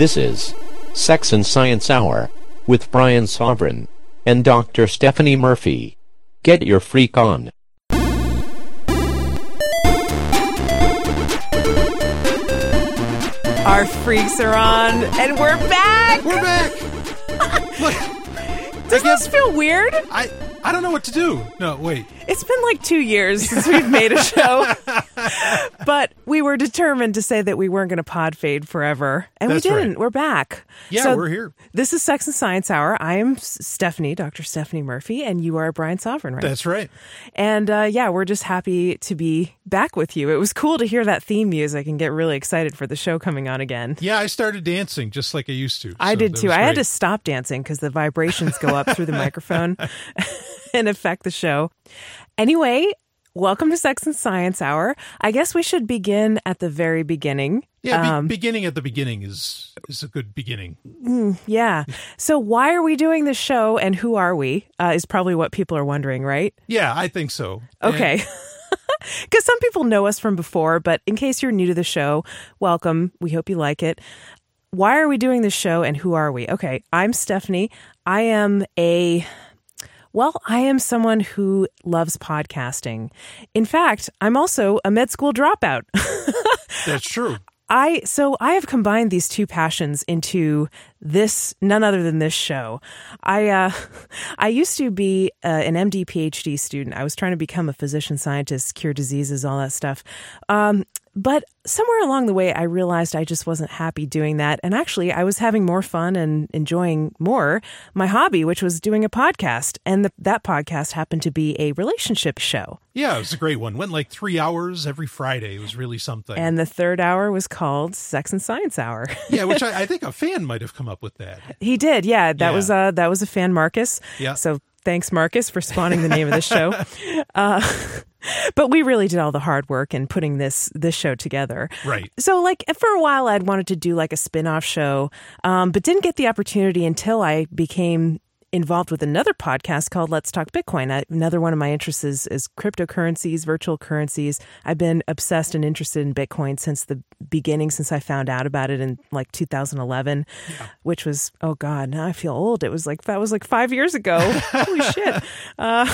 This is Sex and Science Hour with Brian Sovryn and Dr. Stephanie Murphy. Get your freak on. Our freaks are on, and we're back! We're back. Look, Does this feel weird? I I don't know what to do. No, wait. It's been like two years since we've made a show. but we were determined to say that we weren't going to pod fade forever. And That's we didn't. We're back. Yeah, So we're here. This is Sex and Science Hour. I am Stephanie, Dr. Stephanie Murphy, and you are Brian Sovryn, right? That's right. and uh, yeah, we're just happy to be back with you. It was cool to hear that theme music and get really excited for the show coming on again. Yeah, I started dancing just like I used to. I so did too. I had to stop dancing because the vibrations go up through the microphone and affect the show. Anyway, welcome to Sex and Science Hour. I guess we should begin at the very beginning. Yeah, be- Um, beginning at the beginning is is a good beginning. yeah. So, why are we doing this show and who are we? Uh, is probably what people are wondering, right? Yeah, I think so. And- Okay. Because some people know us from before, but in case you're new to the show, welcome. We hope you like it. Why are we doing this show and who are we? Okay, I'm Stephanie. I am a, well, I am someone who loves podcasting. In fact, I'm also a med school dropout. that's true. I so I have combined these two passions into this none other than this show. I uh, I used to be uh, an MD PhD student. I was trying to become a physician scientist, cure diseases, all that stuff. Um, but somewhere along the way, I realized I just wasn't happy doing that. And actually, I was having more fun and enjoying more my hobby, which was doing a podcast. And the, that podcast happened to be a relationship show. Yeah, it was a great one. Went like three hours every Friday. It was really something. And the third hour was called Sex and Science Hour. yeah, which I, I think a fan might have come up with that. He did, yeah. That Yeah. was uh that was a fan, Marcus. Yeah. So thanks, Marcus, for spawning the name of the show. Uh, but we really did all the hard work in putting this this show together. Right. So, like for a while, I'd wanted to do like a spin off show, um, but didn't get the opportunity until I became involved with another podcast called Let's Talk Bitcoin. I, another one of my interests is, is cryptocurrencies, virtual currencies. I've been obsessed and interested in Bitcoin since the beginning, since I found out about it in like 2011, which was, oh God, now I feel old. It was like, that was like five years ago. Holy shit. Uh,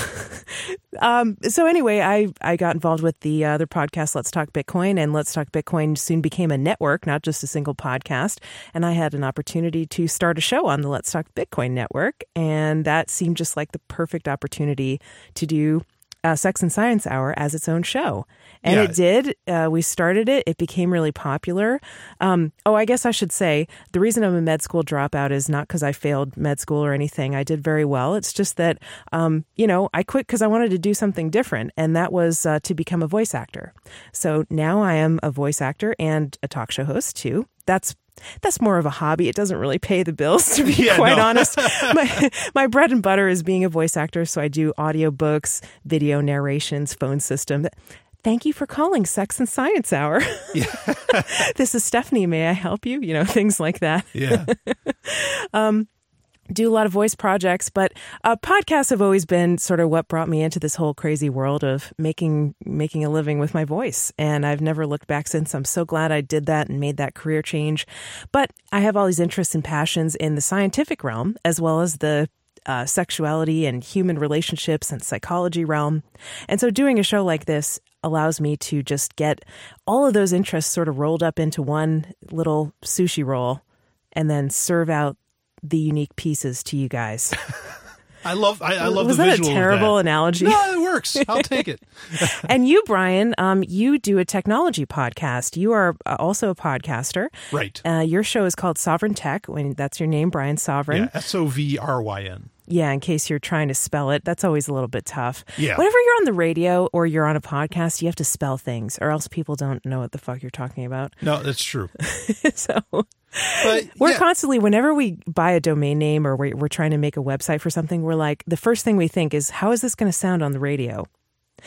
um, so anyway, I, I got involved with the other podcast, Let's Talk Bitcoin, and Let's Talk Bitcoin soon became a network, not just a single podcast. And I had an opportunity to start a show on the Let's Talk Bitcoin network, and that seemed just like the perfect opportunity to do uh, Sex and Science Hour as its own show. And Yeah. it did. Uh, we started it. It became really popular. Um, oh, I guess I should say the reason I'm a med school dropout is not because I failed med school or anything. I did very well. It's just that, um, you know, I quit because I wanted to do something different, and that was uh, to become a voice actor. So now I am a voice actor and a talk show host too. That's that's more of a hobby. It doesn't really pay the bills, to be Yeah, quite no. honest. My my bread and butter is being a voice actor, so I do audiobooks, video narrations, phone system. Thank you for calling Sex and Science Hour. this is Stephanie. May I help you? You know, things like that Yeah. Um, do a lot of voice projects, but uh, podcasts have always been sort of what brought me into this whole crazy world of making making a living with my voice. And I've never looked back since. I'm so glad I did that and made that career change. But I have all these interests and passions in the scientific realm as well as the uh, sexuality and human relationships and psychology realm. And so doing a show like this allows me to just get all of those interests sort of rolled up into one little sushi roll and then serve out the unique pieces to you guys. I love I, I love Was the that a visual of terrible that. analogy? No, it works. I'll take it. and you, Brian, um, you do a technology podcast. You are uh, also a podcaster. Right. Uh, your show is called Sovryn Tech. When that's your name, Brian Sovryn. S O V R Y N. Yeah, in case you're trying to spell it, that's always a little bit tough. Yeah. Whenever you're on the radio or you're on a podcast, you have to spell things, or else people don't know what the fuck you're talking about. No, that's true. so But we're yeah, constantly, whenever we buy a domain name or we're, we're trying to make a website for something, we're like, the first thing we think is, how is this going to sound on the radio?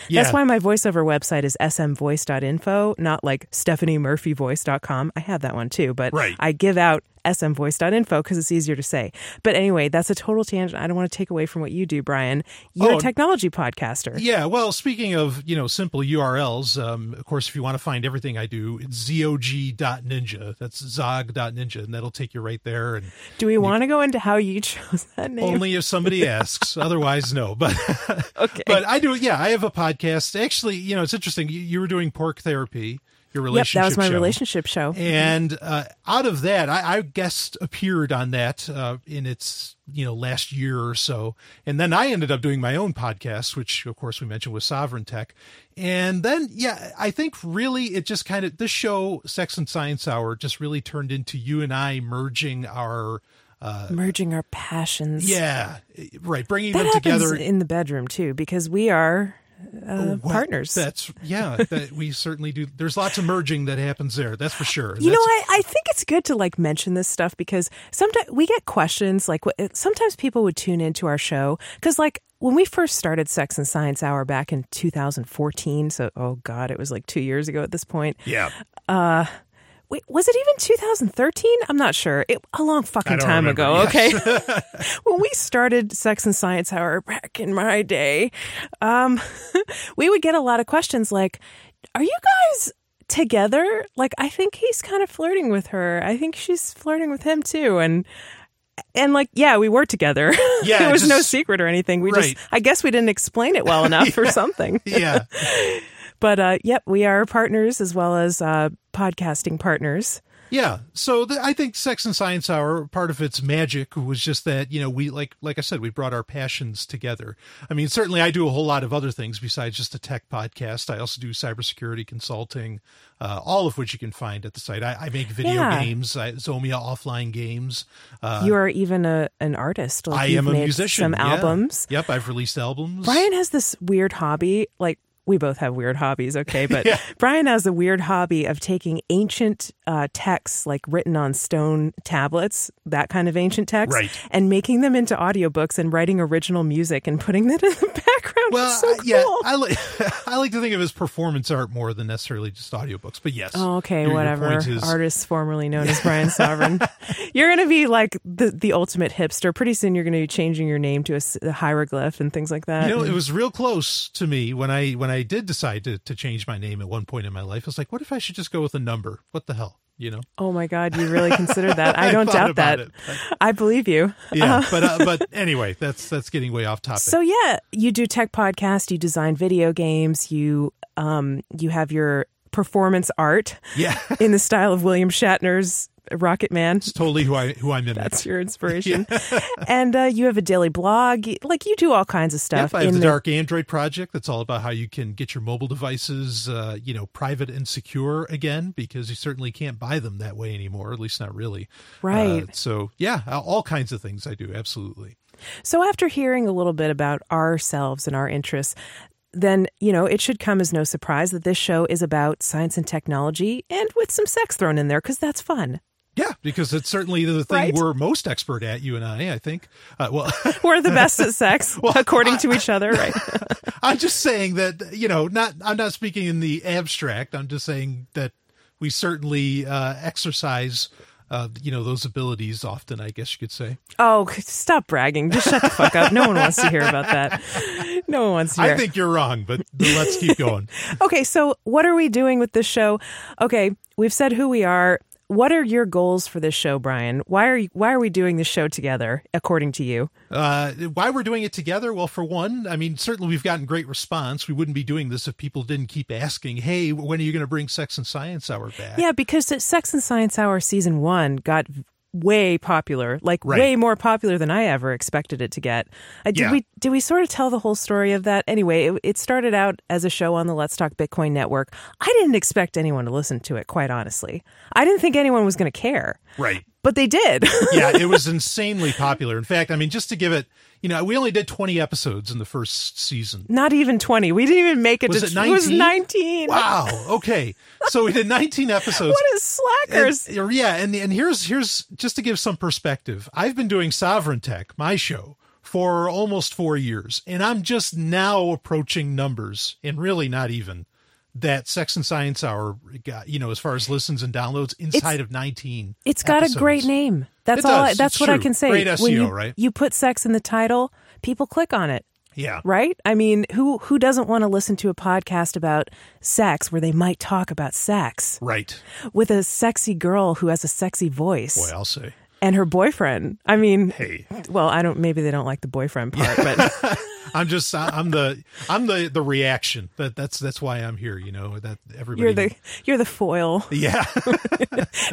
yeah. That's why my voiceover website is smvoice.info, not like stephaniemurphyvoice.com. I have that one too, but Right. I give out smvoice.info because it's easier to say. But anyway, that's a total tangent. I don't want to take away from what you do, Brian. You're Oh, a technology podcaster. Yeah, well, speaking of you know simple URLs, um, of course, if you want to find everything I do, it's zog.ninja. That's zog.ninja, and that'll take you right there. And Do we want to go into how you chose that name? only if somebody asks, otherwise, no. But okay. but I do. Yeah, I have a podcast. Actually, you know, it's interesting. You, you were doing pork therapy. Your relationship. yep, that was my show. relationship show. And uh, out of that, I, I guest appeared on that uh, in its you know last year or so, and then I ended up doing my own podcast, which of course we mentioned was Sovryn Tech. And then yeah, I think really it just kind of this show, Sex and Science Hour, just really turned into you and I merging our Merging our passions. yeah right, bringing That them together. in the bedroom too, because we are uh, Well, partners. That's yeah, that we certainly do. There's lots of merging that happens there. That's for sure. You know, I, I think it's good to like mention this stuff because sometimes we get questions like what- sometimes people would tune into our show because like when we first started Sex and Science Hour back in 2014, so oh god, it was like two years ago at this point. yeah. Wait, was it even 2013? I'm not sure. It, a long fucking time remember. ago. Yes. Okay, when we started Sex and Science Hour back in my day, um, we would get a lot of questions like, "Are you guys?" Together, like I think he's kind of flirting with her. I think she's flirting with him too, and and like yeah, we were together. Yeah, it was no secret or anything. We Right. just, I guess, we didn't explain it well enough or something. Yeah. But uh, yep, we are partners as well as uh, podcasting partners. Yeah. So the, I think Sex and Science Hour, part of its magic was just that, you know, we, like, like I said, we brought our passions together. I mean, certainly I do a whole lot of other things besides just a tech podcast. I also do cybersecurity consulting, uh, all of which you can find at the site. I, I make video Yeah. games, I, Zomia offline games. Uh, you are even a an artist. Like I am a musician. Some yeah. albums. Yep. I've released albums. Brian has this weird hobby. Like we both have weird hobbies, okay? But Yeah. Brian has a weird hobby of taking ancient uh, texts, like written on stone tablets, that kind of ancient text, Right. and making them into audiobooks and writing original music and putting that in the background. Well, so I- yeah. I like I like to think of it as performance art more than necessarily just audiobooks. But yes, Oh, okay, your- your whatever. point is- Artist formerly known as Brian Sovryn. you're going to be like the the ultimate hipster. Pretty soon, you're going to be changing your name to a hieroglyph and things like that. You know, it was real close to me when I when I did decide to to change my name at one point in my life. I was like, what if I should just go with a number? What the hell, you know? oh my God, you really considered that? I I don't thought doubt that. it. I believe you. Yeah, but uh, but anyway, that's that's getting way off topic. So yeah, you do tech podcast. You design video games. You um you have your performance art yeah, in the style of William Shatner's Rocket Man. it's totally who I who I'm in. That's your inspiration. and uh, you have a daily blog. Like you do all kinds of stuff. Yep, I have in the Dark Android project. That's all about how you can get your mobile devices, uh, you know, private and secure again, because you certainly can't buy them that way anymore. At least not really. Right. Uh, so yeah, all kinds of things I do. Absolutely. So after hearing a little bit about ourselves and our interests, then, you know, it should come as no surprise that this show is about science and technology and with some sex thrown in there because that's fun. Yeah, because it's certainly the thing Right. we're most expert at, you and I. I think. Uh, well, We're the best at sex, according to each other, right? I'm just saying that you know, not. I'm not speaking in the abstract. I'm just saying that we certainly uh, exercise, uh, you know, those abilities often. I guess you could say. Oh, stop bragging. Just shut the fuck up. No one wants to hear about that. No one wants to hear. I think you're wrong, but let's keep going. Okay, so what are we doing with this show? Okay, we've said who we are. What are your goals for this show, Brian? Why are you, why are we doing this show together, according to you? Uh, why we're doing it together? Well, for one, I mean, certainly we've gotten great response. We wouldn't be doing this if people didn't keep asking, "Hey, when are you going to bring Sex and Science Hour back?" Yeah, because Sex and Science Hour season one got way popular, like Right. way more popular than I ever expected it to get. Uh, did Yeah. we did we sort of tell the whole story of that? Anyway, it, it started out as a show on the Let's Talk Bitcoin network. I didn't expect anyone to listen to it, quite honestly. I didn't think anyone was going to care, Right. But they did. yeah, it was insanely popular. In fact, I mean, just to give it, you know, we only did 20 episodes in the first season. Not even 20. We didn't even make it Was to it It was 19? 19. Wow. Okay. So we did 19 episodes. What is slackers? And- yeah, and and here's here's just to give some perspective. I've been doing Sovryn Tech, my show, for almost four years, and I'm just now approaching numbers, and really not even that Sex and Science Hour got. You know, as far as listens and downloads, inside of 19. It's got episodes. a great name. That's It all. I, that's It's what I can say. Great when SEO, you, right? You put sex in the title, people click on it, Yeah. right? I mean, who who doesn't want to listen to a podcast about sex where they might talk about sex Right. with a sexy girl who has a sexy voice Boy, I'll say. And her boyfriend? I mean, Hey. well, I don't. Maybe they don't like the boyfriend part, but I'm just I'm the I'm the the reaction. That that's that's why I'm here. You know that everybody. you're the you're the foil. yeah.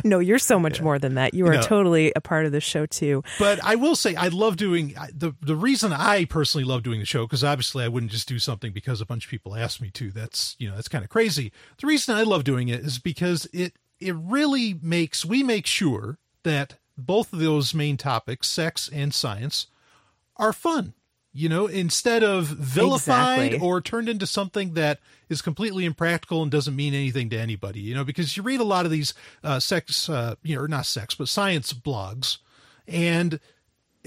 No, you're so much more than that. You are know- totally a part of the show too. but I will say I love doing the the reason I personally love doing the show because obviously I wouldn't just do something because a bunch of people asked me to. That's you know that's kind of crazy. The reason I love doing it is because it it really makes we make sure that both of those main topics, sex and science, are fun. You know, instead of vilified Exactly. or turned into something that is completely impractical and doesn't mean anything to anybody. You know, because you read a lot of these uh, sex, uh, you know, or not sex, but science blogs, and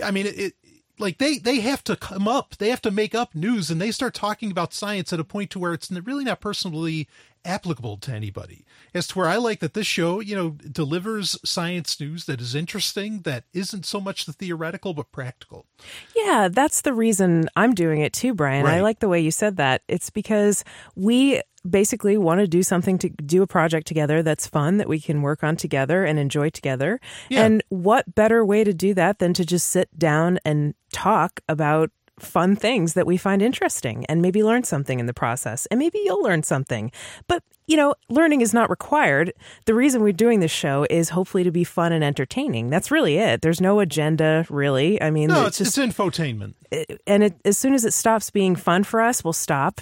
I mean, it, it like they they have to come up, they have to make up news, and they start talking about science at a point to where it's really not personally applicable to anybody. As to where I like that this show, you know, delivers science news that is interesting, that isn't so much the theoretical but practical. Yeah, that's the reason I'm doing it too, Brian. I like the way you said that. It's because we basically want to do something to do a project together that's fun that we can work on together and enjoy together. Yeah. And what better way to do that than to just sit down and talk about fun things that we find interesting and maybe learn something in the process. And maybe you'll learn something. But, you know, learning is not required. The reason we're doing this show is hopefully to be fun and entertaining. That's really it. There's no agenda, really. I mean, No, it's it's, just it's infotainment. and it, as soon as it stops being fun for us, we'll stop.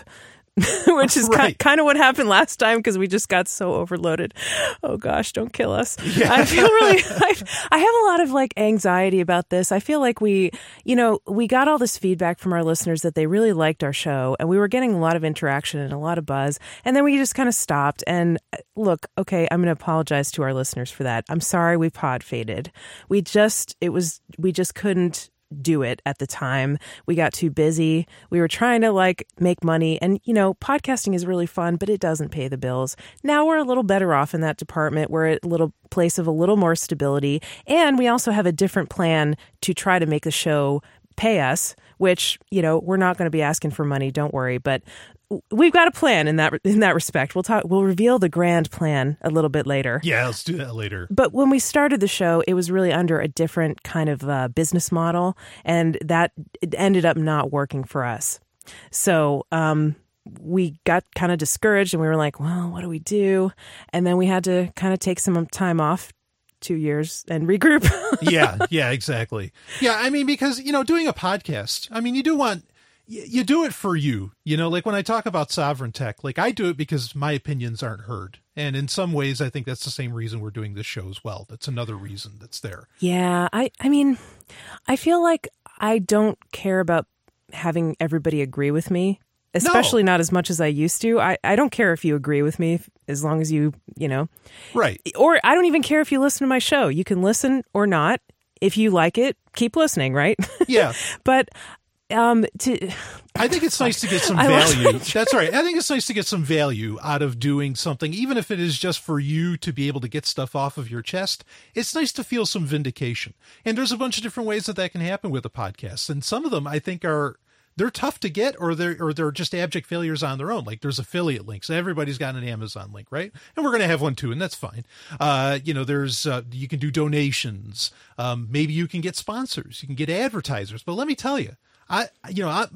Which is Right. kind of what happened last time because we just got so overloaded. Oh gosh, don't kill us. I feel really, I, I have a lot of like anxiety about this. I feel like we, you know, we got all this feedback from our listeners that they really liked our show and we were getting a lot of interaction and a lot of buzz. And then we just kind of stopped. And uh, look, okay, I'm going to apologize to our listeners for that. I'm sorry we pod faded. We just, it was, we just couldn't do it at the time. We got too busy. We were trying to like make money and you know, podcasting is really fun, but it doesn't pay the bills. Now we're a little better off in that department. We're at a little place of a little more stability and we also have a different plan to try to make the show pay us, which, you know, we're not going to be asking for money, don't worry, but we've got a plan in that in that respect. We'll talk we'll reveal the grand plan a little bit later. Yeah, let's do that later. But when we started the show, it was really under a different kind of uh, business model, and that it ended up not working for us. So um, we got kind of discouraged, and we were like, "Well, what do we do?" And then we had to kind of take some time off, two years, and regroup. yeah, yeah, exactly. Yeah, I mean, because you know, doing a podcast, I mean, you do want you do it for you. You know, like when I talk about Sovryn Tech, like I do it because my opinions aren't heard, and in some ways, I think that's the same reason we're doing this show as well. That's another reason that's there. Yeah, I I mean, I feel like I don't care about having everybody agree with me, especially not as much as I used to. I I don't care if you agree with me if, as long as you, you know, Right. or I don't even care if you listen to my show. You can listen or not. If you like it, keep listening, right? Yeah. but um to I think it's nice to get some I lost my value. That's right. I think it's nice to get some value out of doing something, even if it is just for you to be able to get stuff off of your chest. It's nice to feel some vindication. And there's a bunch of different ways that that can happen with a podcast. And some of them I think are they're tough to get or they're or they're just abject failures on their own. Like there's affiliate links. Everybody's got an Amazon link, right? And we're going to have one too, and that's fine. Uh, you know, there's uh, you can do donations. Um, maybe you can get sponsors. You can get advertisers. But let me tell you, I, you know, I,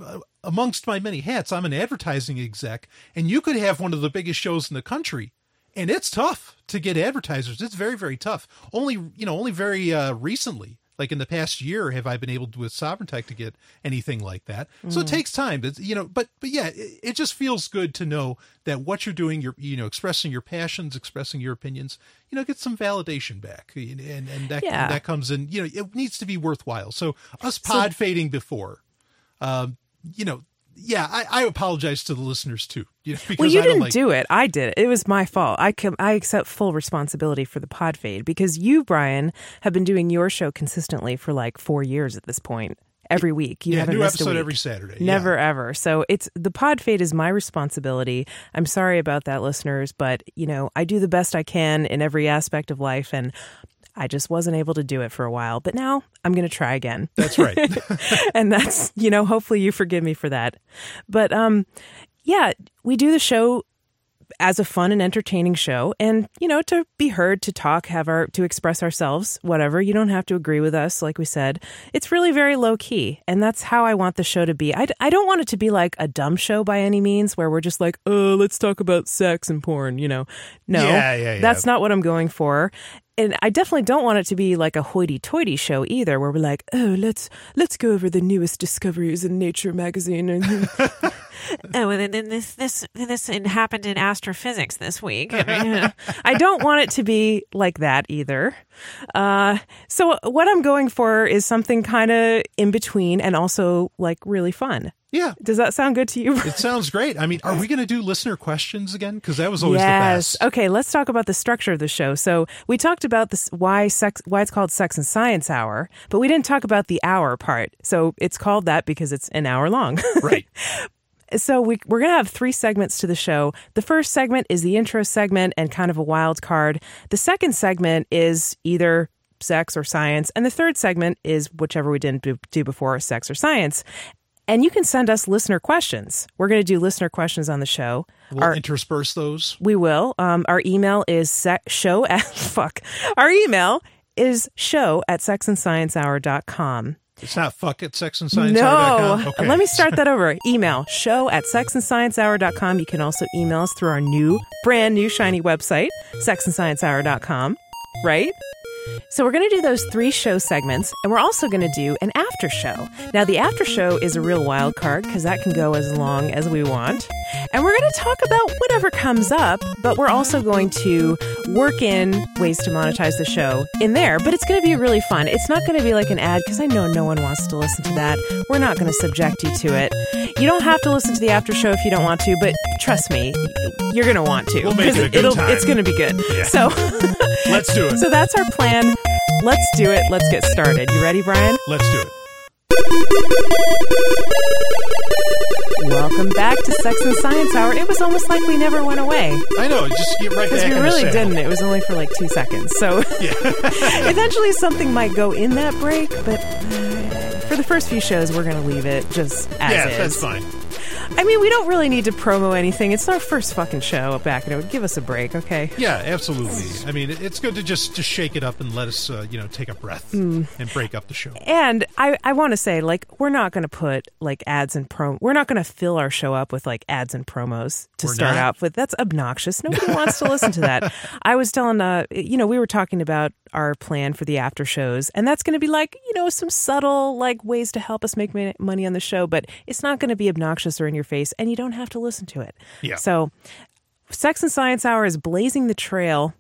amongst my many hats, I'm an advertising exec, and you could have one of the biggest shows in the country and it's tough to get advertisers. It's very very tough. Only you know only very uh, recently like in the past year have i been able to with SovrynTech to get anything like that so it takes time but you know but but yeah it, it just feels good to know that what you're doing you're you know expressing your passions expressing your opinions you know get some validation back and and that Yeah. that comes in you know it needs to be worthwhile so us pod fading before um you know yeah I, I apologize to the listeners too you know, Well, you I didn't like do it. I did it. It was my fault. I com- I accept full responsibility for the pod fade because you, Brian, have been doing your show consistently for like four years at this point. Every week, you yeah haven't new missed a episode week. every saturday yeah. Never ever. So it's the pod fade is my responsibility. I'm sorry about that, listeners, but you know I do the best I can in every aspect of life, and I just wasn't able to do it for a while. But now I'm going to try again. That's right. And that's you know hopefully you forgive me for that. But um yeah we do the show as a fun and entertaining show and you know to be heard to talk have our to express ourselves whatever. You don't have to agree with us like we said. It's really very low key and that's how i want the show to be. I, I don't want it to be like a dumb show by any means where we're just like oh let's talk about sex and porn you know? No. Yeah, yeah, yeah. that's not what i'm going for and I definitely don't want it to be like a hoity-toity show either, where we're like, "Oh, let's let's go over the newest discoveries in Nature magazine." And Oh, and then this this this happened in astrophysics this week. I don't want it to be like that either. Uh, so what I'm going for is something kind of in between and also like really fun. Yeah Does that sound good to you? It sounds great. I mean, are we going to do listener questions again? Because that was always yes. the best. Okay, let's talk about the structure of the show. So we talked about this why sex why it's called Sex and Science Hour, but we didn't talk about the hour part. So it's called that because it's an hour long. Right. so we, we're going to have three segments to the show. The first segment is the intro segment and kind of a wild card. The second segment is either sex or science. And the third segment is whichever we didn't do- do before, sex or science. And you can send us listener questions. We're going to do listener questions on the show. We'll Our- intersperse those. we will. Um, our email is sec- show at fuck. Our email is show at sexandsciencehour.com. It's not fuck at sexandscience. No. Okay. Let me start that over. Email show at sexandsciencehour.com. You can also email us through our new, brand new, shiny website, sexandsciencehour.com. Right? So we're going to do those three show segments, and we're also going to do an after show. Now, the after show is a real wild card because that can go as long as we want. And we're going to talk about whatever comes up, but we're also going to work in ways to monetize the show in there. But it's going to be really fun. It's not going to be like an ad because I know no one wants to listen to that. We're not going to subject you to it. You don't have to listen to the after show if you don't want to, but trust me, you're going to want to. We'll make it a good it'll- time. It's going to be good. Yeah. So. Let's do it. So that's our plan. Let's do it. Let's get started. You ready, Brian? Let's do it. Welcome back to Sex and Science Hour. It was almost like we never went away I know. Just get right because we really didn't. It was only for like two seconds. So eventually something might go in that break, but uh, for the first few shows, we're going to leave it just as Yeah, is. that's fine. I mean, we don't really need to promo anything. It's our first fucking show back, and it would give us a break, okay? Yeah, absolutely. I mean, it's good to just just shake it up and let us, uh, you know, take a breath Mm. and break up the show. And I, I want to say, like, we're not going to put like ads and promo. We're not going to fill our show up with like ads and promos to We're start not? out with. That's obnoxious. Nobody wants to listen to that. I was telling, uh, you know, we were talking about our plan for the after shows, and that's going to be like, you know, some subtle like ways to help us make money on the show, but it's not going to be obnoxious or in your face, and you don't have to listen to it. Yeah. So, Sex and Science Hour is blazing the trail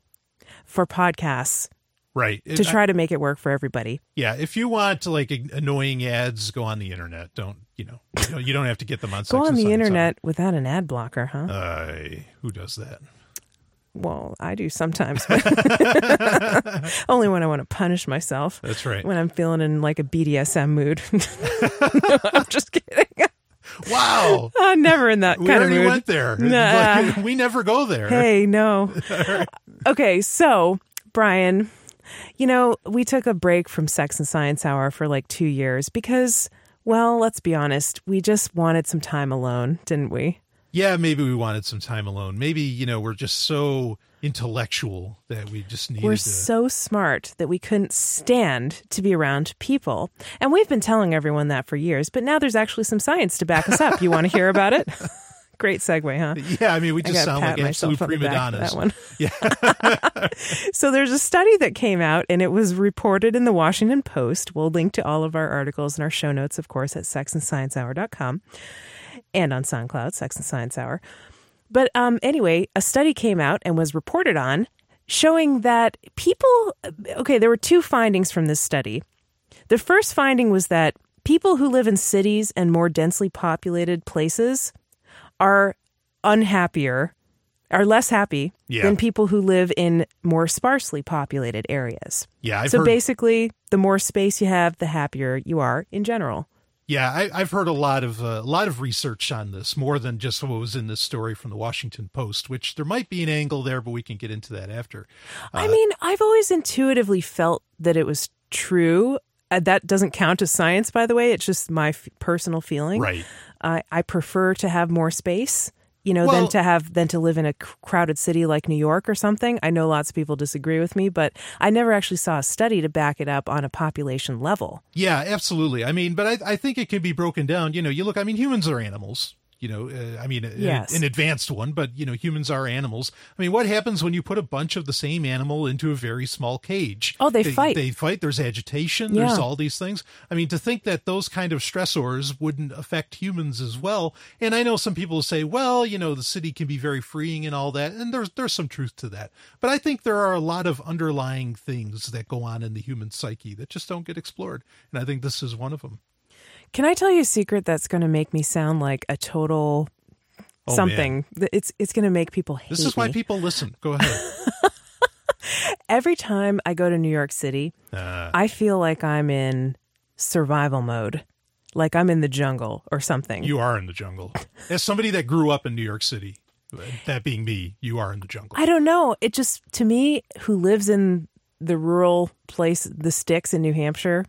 for podcasts Right. to try to make it work for everybody. yeah. If you want like annoying ads, go on the internet. Don't you know? You, don't have to get them on. Go on the internet without an ad blocker, huh? Uh, who does that? well, I do sometimes. Only when I want to punish myself. That's right. When I'm feeling in like a BDSM mood. No, I'm just kidding. Wow. I'm never in that We kind of mood. went there. Nah. Like, we never go there. Hey, no. Okay, so Brian, you know, we took a break from Sex and Science Hour for like two years because, well, let's be honest, we just wanted some time alone, didn't we? Yeah, maybe we wanted some time alone. Maybe, you know, we're just so intellectual that we just needed We're to. so smart that we couldn't stand to be around people. And we've been telling everyone that for years, but now there's actually some science to back us up. You want to hear about it? Great segue, huh? Yeah, I mean, we just sound like absolute myself on the prima donnas. That one. Yeah. So there's a study that came out and it was reported in the Washington Post. We'll link to all of our articles in our show notes, of course, at sexandsciencehour.com and on SoundCloud, Sex and Science Hour. But um, anyway, a study came out and was reported on showing that people, okay, there were two findings from this study. The first finding was that people who live in cities and more densely populated places are unhappier, are less happy Yeah. than people who live in more sparsely populated areas. Yeah, I've so heard, basically, the more space you have, the happier you are in general. Yeah, I, I've heard a lot of uh, a lot of research on this, more than just what was in this story from the Washington Post. Which there might be an angle there, but we can get into that after. I mean, I've always intuitively felt that it was true. Uh, that doesn't count as science, by the way. It's just my f- personal feeling. Right. I I prefer to have more space, you know, Well- than to have than to live in a crowded city like New York or something. I know lots of people disagree with me, but I never actually saw a study to back it up on a population level. Yeah, absolutely. I mean, but I, I think it can be broken down. You know, you look. I mean, humans are animals. You know, uh, I mean, a- Yes. an advanced one, but you know, humans are animals. I mean, what happens when you put a bunch of the same animal into a very small cage? Oh, they fight. They fight. There's agitation. There's all these things. I mean, to think that those kind of stressors wouldn't affect humans as well. And I know some people say, well, you know, the city can be very freeing and all that, and there's there's some truth to that. But I think there are a lot of underlying things that go on in the human psyche that just don't get explored, and I think this is one of them. Can I tell you a secret that's going to make me sound like a total Oh, something? It's it's going to make people hate This is why me. people listen. Go ahead. Every time I go to New York City, Uh, I feel like I'm in survival mode, like I'm in the jungle or something. you are in the jungle. As somebody that grew up in New York City, that being me, you are in the jungle. I don't know. It just to me, who lives in the rural place, the sticks in New Hampshire,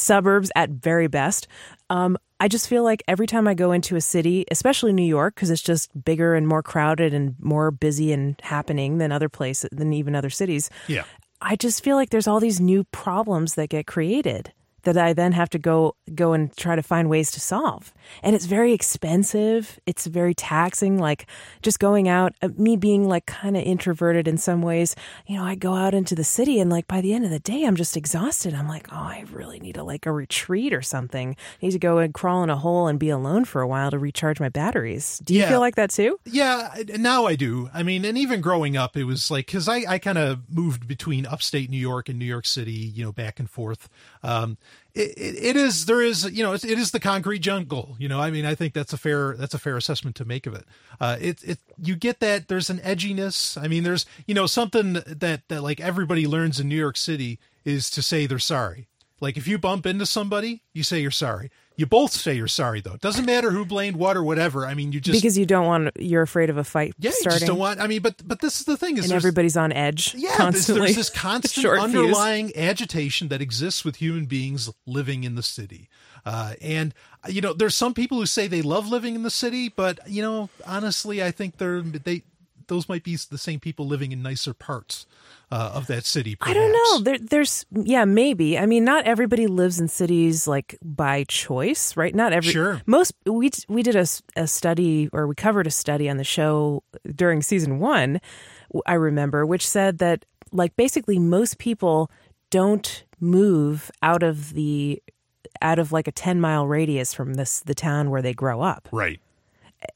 suburbs at very best. Um, I just feel like every time I go into a city, especially New York, because it's just bigger and more crowded and more busy and happening than other places, than even other cities. yeah. I just feel like there's all these new problems that get created that I then have to go go and try to find ways to solve. And it's very expensive. It's very taxing like just going out uh, me being like kind of introverted in some ways. You know, I go out into the city and like by the end of the day I'm just exhausted. I'm like, "Oh, I really need a like a retreat or something. I need to go and crawl in a hole and be alone for a while to recharge my batteries." Do you Yeah. feel like that too? Yeah, now I do. I mean, and even growing up, it was like because I, I kind of moved between upstate New York and New York City, you know, back and forth. Um, it, it, is there is you know it, it is the concrete jungle. You know, I mean, I think that's a fair that's a fair assessment to make of it. Uh, it it you get that there's an edginess. I mean, there's you know something that that like everybody learns in New York City is to say they're sorry. Like if you bump into somebody, you say you're sorry. You both say you're sorry though. It doesn't matter who blamed what or whatever. I mean, you just because you don't want you're afraid of a fight yeah, you just don't want. I mean, but but this is the thing is and everybody's on edge yeah, there's, constantly. there's this constant Short fuse. underlying agitation that exists with human beings living in the city. Uh, and you know, there's some people who say they love living in the city, but you know, honestly, I think they're they those might be the same people living in nicer parts uh, of that city. I don't know. There, there's yeah, maybe. I mean, not everybody lives in cities like by choice, right? Not every. Sure. Most we we did a, a study or we covered a study on the show during season one. I remember, which said that like basically most people don't move out of the out of like a 10 mile radius from this the town where they grow up Right.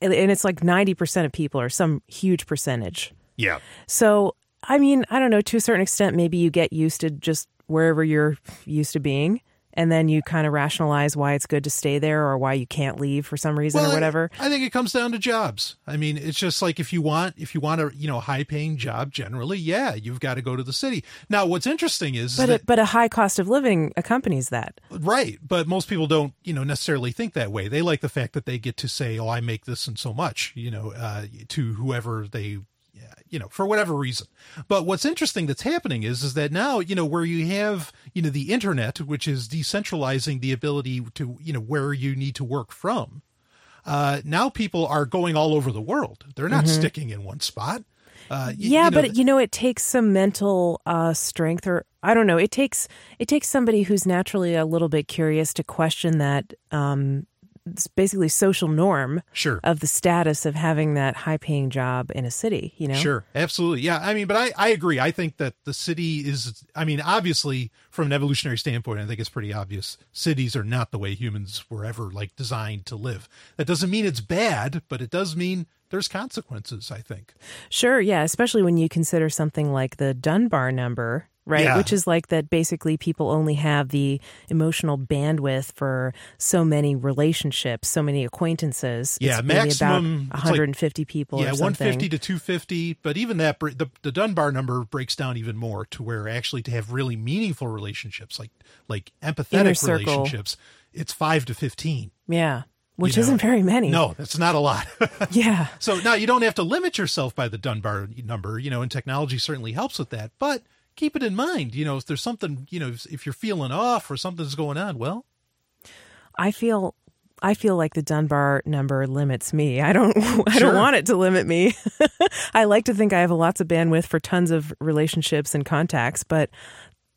and and it's like 90% of people or some huge percentage Yeah. so, I mean, I don't know, to a certain extent, maybe you get used to just wherever you're used to being. And then you kind of rationalize why it's good to stay there or why you can't leave for some reason Well, or whatever. I, I think it comes down to jobs. I mean, it's just like if you want if you want a you know high paying job, generally, yeah, you've got to go to the city. Now, what's interesting is But that it, but a high cost of living accompanies that. Right, but most people don't, you know, necessarily think that way. They like the fact that they get to say, "Oh, I make this and so much," you know, uh, to whoever they, you know, for whatever reason. But what's interesting that's happening is, is that now, you know, where you have, you know, the internet, which is decentralizing the ability to, you know, where you need to work from. Uh, now people are going all over the world. They're not sticking in one spot. Uh, y- yeah, you know, but you know, it takes some mental uh, strength, or I don't know. It takes it takes somebody who's naturally a little bit curious to question that um, basically social norm Sure. of the status of having that high paying job in a city, you know? Sure, absolutely. Yeah, I mean, but I, I agree. I think that the city is, I mean, obviously, from an evolutionary standpoint, I think it's pretty obvious. Cities are not the way humans were ever like designed to live. That doesn't mean it's bad, but it does mean there's consequences, I think. Sure, yeah, especially when you consider something like the Dunbar number, right? Yeah. Which is like that basically people only have the emotional bandwidth for so many relationships, so many acquaintances. Yeah, it's maximum, it's about like- 150 people yeah, or something. 150 to 250, but even that, the, the Dunbar number breaks down even more to where actually to have really meaningful relationships, like like empathetic relationships, it's five to 15. Yeah, which You know, isn't very many. No, that's not a lot. Yeah. So now you don't have to limit yourself by the Dunbar number, you know, and technology certainly helps with that. But keep it in mind, you know, if there's something, you know, if, if you're feeling off or something's going on, well, I feel I feel like the Dunbar number limits me. I don't I Sure. don't want it to limit me. I like to think I have lots of bandwidth for tons of relationships and contacts, but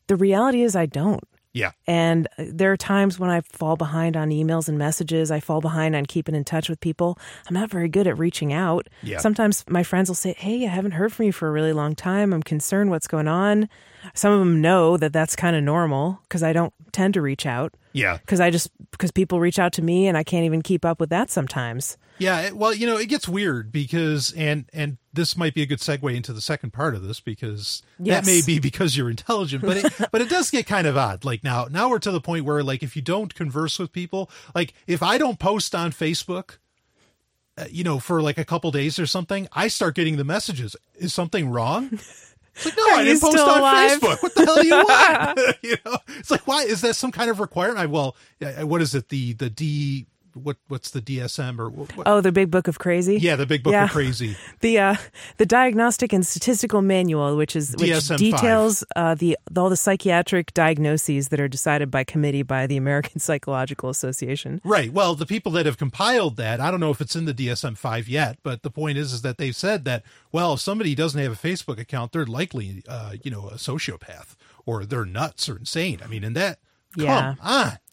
the reality is I don't. Yeah, And uh, there are times when I fall behind on emails and messages. I fall behind on keeping in touch with people. I'm not very good at reaching out. Yeah. Sometimes my friends will say, Hey, I haven't heard from you for a really long time. I'm concerned what's going on. Some of them know that that's kind of normal because I don't tend to reach out yeah, because I just, because people reach out to me and I can't even keep up with that sometimes. Yeah. it- Well, you know, it gets weird because, and, and this might be a good segue into the second part of this because Yes. that may be because you're intelligent, but it, but it does get kind of odd. Like now, now we're to the point where like, if you don't converse with people, like if I don't post on Facebook, uh, you know, for like a couple days or something, I start getting the messages. Is something wrong? It's like, no, Are I didn't post on alive? Facebook. What the hell do you want? you know, it's like, why is that some kind of requirement? I, well, what is it? The the D what what's the DSM or what, what- Oh, the big book of crazy? yeah, the big book Yeah. of crazy. the uh, the Diagnostic and Statistical Manual, which is which DSM-5. details uh, the all the psychiatric diagnoses that are decided by committee by the American Psychological Association. Right. Well, the people that have compiled that, I don't know if it's in the DSM five yet, but the point is, is that they've said that well, if somebody doesn't have a Facebook account, they're likely, uh, you know, a sociopath or they're nuts or insane. I mean, and that, Yeah.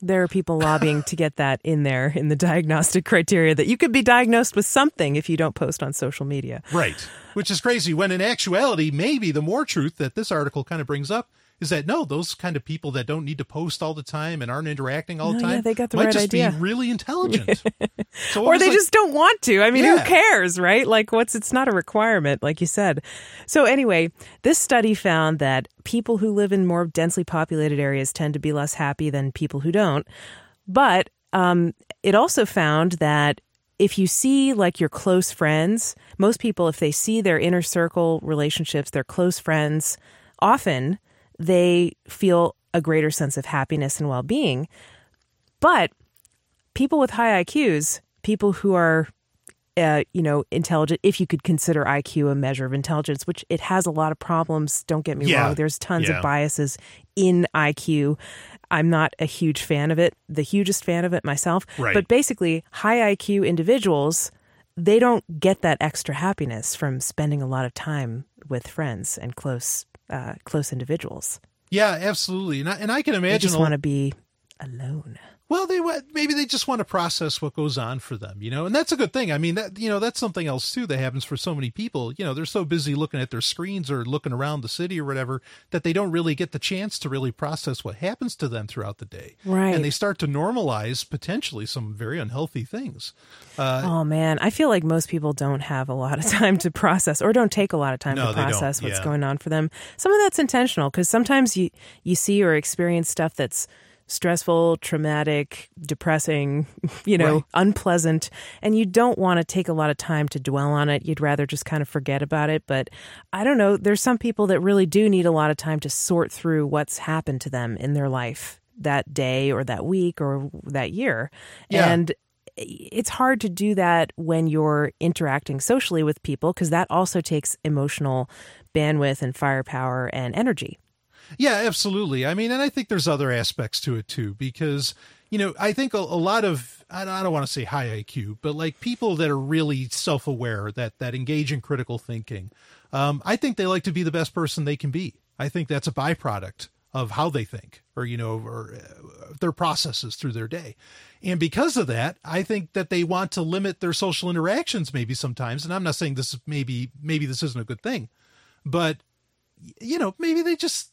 There are people lobbying to get that in there in the diagnostic criteria that you could be diagnosed with something if you don't post on social media. right? Which is crazy. When in actuality, maybe the more truth that this article kind of brings up is that no, those kind of people that don't need to post all the time and aren't interacting all the time, yeah, they got the might right just idea. be really intelligent. so or they like- just don't want to. I mean, Yeah. who cares, right? Like, what's it's not a requirement, like you said. So, anyway, this study found that people who live in more densely populated areas tend to be less happy than people who don't. But um, it also found that if you see like your close friends, most people, if they see their inner circle relationships, their close friends, often they feel a greater sense of happiness and well being. But people with high IQs, people who are, uh, you know, intelligent, if you could consider IQ a measure of intelligence, which it has a lot of problems. Don't get me Yeah. wrong. There's tons Yeah. of biases in IQ. I'm not a huge fan of it, the hugest fan of it myself. Right. But basically, high IQ individuals, they don't get that extra happiness from spending a lot of time with friends and close, uh, close individuals. yeah, absolutely. And I, and I can They imagine just want to be alone. Well, they maybe they just want to process what goes on for them, you know, and that's a good thing. I mean, that you know, that's something else too that happens for so many people. You know, they're so busy looking at their screens or looking around the city or whatever that they don't really get the chance to really process what happens to them throughout the day. Right. and they start to normalize potentially some very unhealthy things. Uh, oh man, I feel like most people don't have a lot of time to process or don't take a lot of time No, to process what's yeah. going on for them. Some of that's intentional because sometimes you you see or experience stuff that's stressful, traumatic, depressing, you know, Right. unpleasant, and you don't want to take a lot of time to dwell on it. You'd rather just kind of forget about it, but I don't know, there's some people that really do need a lot of time to sort through what's happened to them in their life that day or that week or that year. Yeah. And it's hard to do that when you're interacting socially with people because that also takes emotional bandwidth and firepower and energy. Yeah, absolutely. I mean, and I think there's other aspects to it too, because you know, I think a, a lot of I don't, I don't want to say high IQ, but like people that are really self-aware, that that engage in critical thinking. Um, I think they like to be the best person they can be. I think that's a byproduct of how they think or you know or uh, their processes through their day and because of that i think that they want to limit their social interactions maybe sometimes and i'm not saying this is maybe maybe this isn't a good thing but you know maybe they just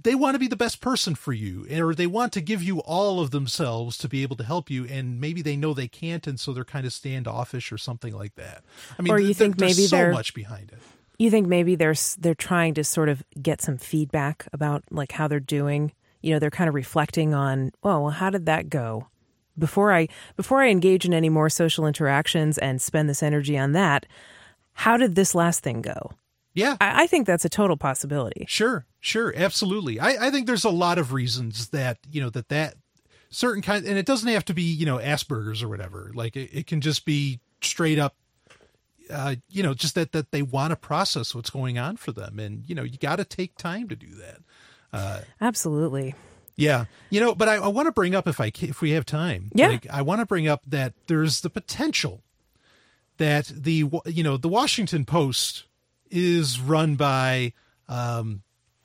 they want to be the best person for you or they want to give you all of themselves to be able to help you and maybe they know they can't and so they're kind of standoffish or something like that i mean Or you th- think there's maybe so they're- much behind it You think maybe they're they're trying to sort of get some feedback about like how they're doing. You know, they're kind of reflecting on, oh, well, how did that go? Before I before I engage in any more social interactions and spend this energy on that, how did this last thing go? Yeah I, I think that's a total possibility. Sure, sure, absolutely. I, I think there's a lot of reasons that you know that that certain kind, and it doesn't have to be you know Asperger's or whatever. Like it, it can just be straight up, uh, you know, just that that they want to process what's going on for them, and you know you got to take time to do that. Absolutely. Yeah, you know, but I, I want to bring up if I if we have time. Yeah. like, I want to bring up that there's the potential that the you know the Washington Post is run by um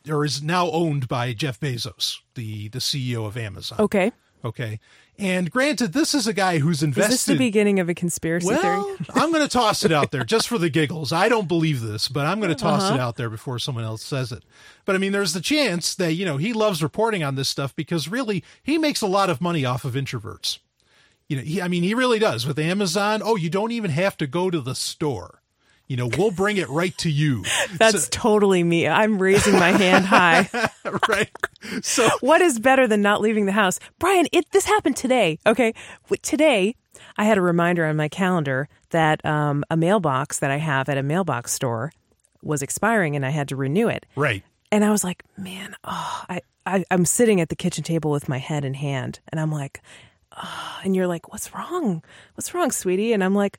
or is now owned by Jeff Bezos, the the CEO of Amazon. Okay. Okay, and granted, this is a guy who's Is invested. this the beginning of a conspiracy well, theory? I'm going to toss it out there just for the giggles. I don't believe this, but I'm going to toss Uh-huh. it out there before someone else says it. But I mean, there's the chance that, you know, he loves reporting on this stuff because really he makes a lot of money off of introverts. You know, he, I mean, he really does with Amazon. Oh, you don't even have to go to the store. You know, we'll bring it right to you. That's totally me. I'm raising my hand high. right. So, What is better than not leaving the house? Brian, it this happened today. Okay. Today, I had a reminder on my calendar that um, a mailbox that I have at a mailbox store was expiring and I had to renew it. right. And I was like, man, oh, I, I, I'm sitting at the kitchen table with my head in hand. And I'm like, oh, and you're like, what's wrong? What's wrong, sweetie? And I'm like,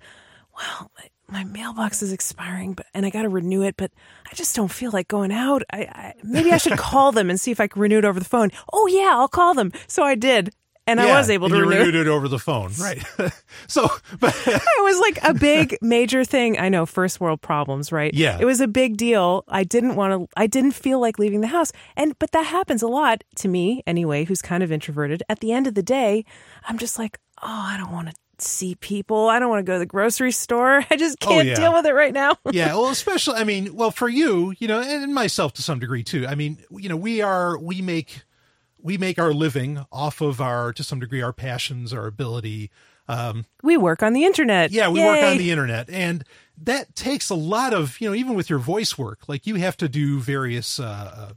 well, my, mailbox is expiring, but and I got to renew it, but I just don't feel like going out. I, I maybe I should call them and see if I can renew it over the phone. Oh yeah, I'll call them. So I did, and I was able to and you renew. renewed it over the phone. Right. so, but It was like a big major thing. I know first world problems, right? Yeah. It was a big deal. I didn't want to I didn't feel like leaving the house. And but that happens a lot to me anyway, who's kind of introverted. At the end of the day, I'm just like, "Oh, I don't want to see people. I don't want to go to the grocery store. I just Oh, can't yeah. deal with it right now." yeah well especially i mean well for you you know and myself to some degree too i mean you know we are we make we make our living off of our to some degree our passions our ability um we work on the internet. yeah we work on the internet and that takes a lot of you know even with your voice work like you have to do various uh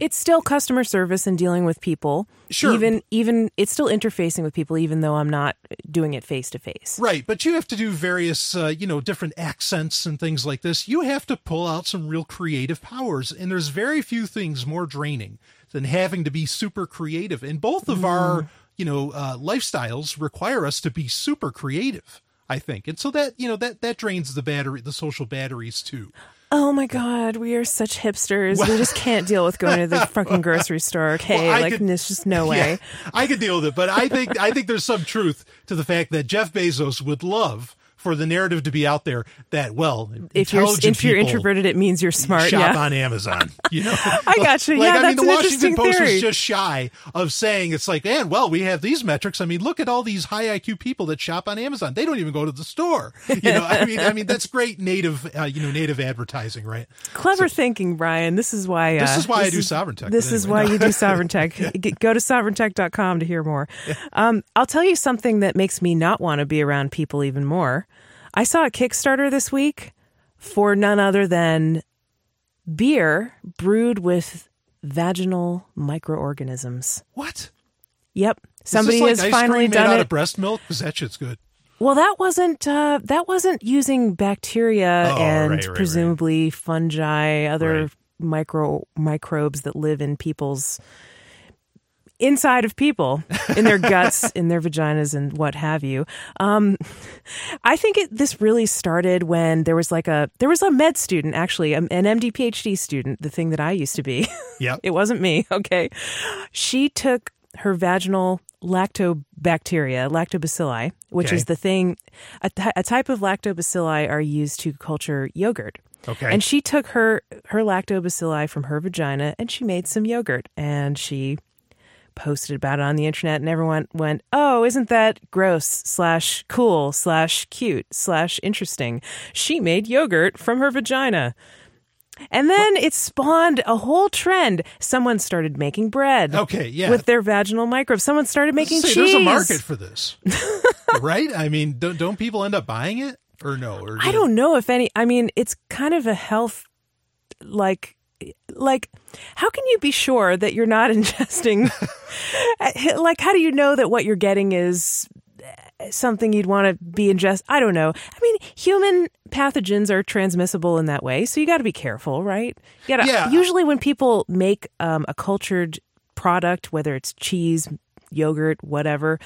It's still customer service and dealing with people. Sure. Even even it's still interfacing with people even though I'm not doing it face to face. Right, but you have to do various, uh, you know, different accents and things like this. You have to pull out some real creative powers, and there's very few things more draining than having to be super creative. And both of our, you know, uh, lifestyles require us to be super creative. I think, and so that you know that that drains the battery, the social batteries too. Oh my god, we are such hipsters. we just can't deal with going to the fucking grocery store. Okay, Well, like could- there's just no way. Yeah, I could deal with it, but I think I think there's some truth to the fact that Jeff Bezos would love for the narrative to be out there that well, If you're if you're introverted, it means you're smart. shop yeah. on Amazon. You know, I gotcha. Like, Yeah, I mean, the Washington Post theory. was just shy of saying it's like, and well, we have these metrics. I mean, look at all these high IQ people that shop on Amazon. They don't even go to the store. You know, I mean, I mean that's great native, uh, you know, native advertising, right? Clever thinking, Brian. This is why. Uh, This is why I do Sovryn Tech, This but is why no. you do Sovryn Tech. G- Go to sovryntech.com to hear more. Um, I'll tell you something that makes me not want to be around people even more. I saw a Kickstarter this week for none other than beer brewed with vaginal microorganisms. What? Yep. Is Somebody this like has finally done out it. of breast milk because that shit's good. Well, that wasn't uh, that wasn't using bacteria Oh, and right, right, presumably fungi, other Right. micro microbes that live in people's inside of people, in their guts, in their vaginas, and what have you. Um, I think it, this really started when there was like a there was a med student actually, um, an MD PhD student, the thing that I used to be. Yep. It wasn't me. Okay. She took her vaginal lactobacteria, lactobacilli, which Okay. is the thing, a, a type of lactobacilli are used to culture yogurt. Okay. And she took her her lactobacilli from her vagina and she made some yogurt and she posted about it on the internet and everyone went, Oh, isn't that gross slash cool slash cute slash interesting? She made yogurt from her vagina. And then it spawned a whole trend. Someone started making bread. Okay, yeah. With their vaginal microbes. Someone started making Say, cheese. there's a market for this, right? I mean, don't don't people end up buying it or no? Or I don't know if any. I mean, it's kind of a health, like, like, how can you be sure that you're not ingesting? like, how do you know that what you're getting is something you'd want to be ingest? I don't know. I mean, human pathogens are transmissible in that way, so you got to be careful, right? You gotta, Yeah. Usually, when people make um, a cultured product, whether it's cheese, yogurt, whatever,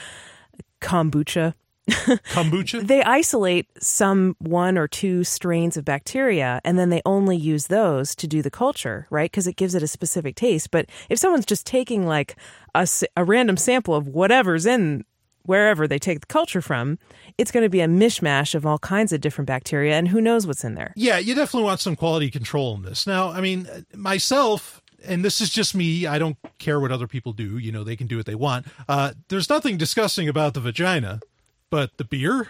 kombucha kombucha. they isolate some one or two strains of bacteria and then they only use those to do the culture, right? Because it gives it a specific taste. But if someone's just taking like a, a random sample of whatever's in wherever they take the culture from, it's going to be a mishmash of all kinds of different bacteria and who knows what's in there. Yeah, you definitely want some quality control in this. Now, I mean, myself, and this is just me. I don't care what other people do. You know, they can do what they want. Uh, there's nothing disgusting about the vagina, but the beer.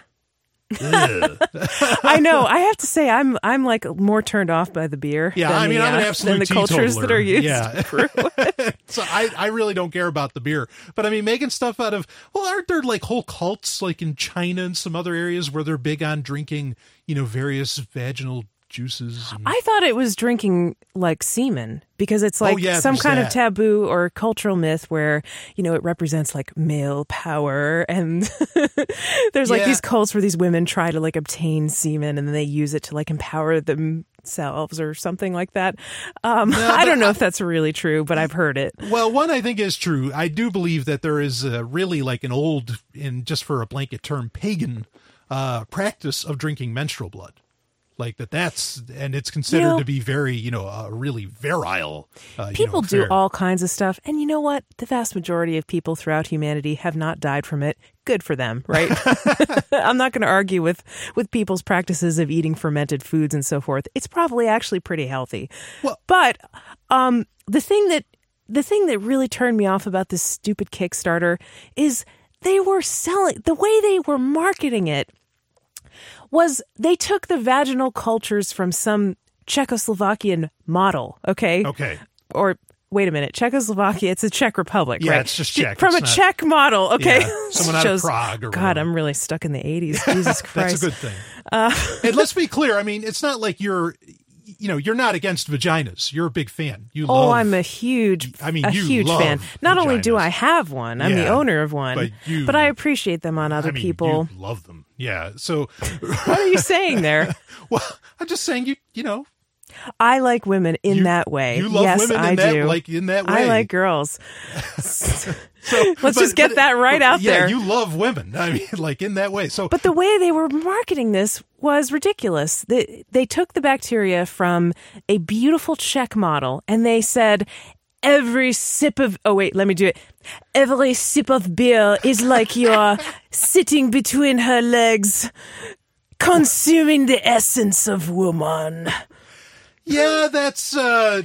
I know. I have to say, I'm I'm like more turned off by the beer. Yeah, than I mean, the, I'm an uh, absolute than the cultures that are used. Yeah. to it. so I, I really don't care about the beer. But I mean, making stuff out of well, aren't there like whole cults like in China and some other areas where they're big on drinking, you know, various vaginal juices? And, I thought it was drinking like semen because it's like Oh, yeah, some kind of taboo or cultural myth where, you know, it represents like male power. And there's like Yeah. these cults where these women try to like obtain semen and then they use it to like empower themselves or something like that. Um, I don't know if that's really true, but I've heard it. Well, one I think is true. I do believe that there is uh, really like an old, in just for a blanket term, pagan uh, practice of drinking menstrual blood. Like that, that's and it's considered You know- to be very, you know, uh, really virile. Uh, you People know, do all kinds of stuff. And you know what? The vast majority of people throughout humanity have not died from it. Good for them, right? I'm not going to argue with, with people's practices of eating fermented foods and so forth. It's probably actually pretty healthy. Well- but um, the thing that the thing that really turned me off about this stupid Kickstarter is they were selling the way they were marketing it was they took the vaginal cultures from some Czechoslovakian model, okay? Okay. Or wait a minute, Czechoslovakia, it's a Czech republic, Yeah, right? it's just Czech, From it's a not- Czech model, okay? Yeah, someone out of Prague or God, whatever. I'm really stuck in the 80s. Jesus Christ. That's a good thing. Uh, and let's be clear. I mean, it's not like you're, you know, you're not against vaginas. You're a big fan. You Oh, love. I'm a huge, I mean, a huge fan. Not only do. I have one, I'm the owner of one, but you- but I appreciate them on other I mean, people. You love them. Yeah. So, What are you saying there? well, I'm just saying you. You know, I like women in You- that way. you love yes, women in I that- do. like, in that way. I like girls. so Let's but- just get but- that right but, out yeah, there. You love women. I mean, like in that way. So, But the way they were marketing this was ridiculous. They, they took the bacteria from a beautiful Czech model and they said, every sip of, oh, wait, let me do it. Every sip of beer is like you're sitting between her legs, consuming the essence of woman. Yeah, that's uh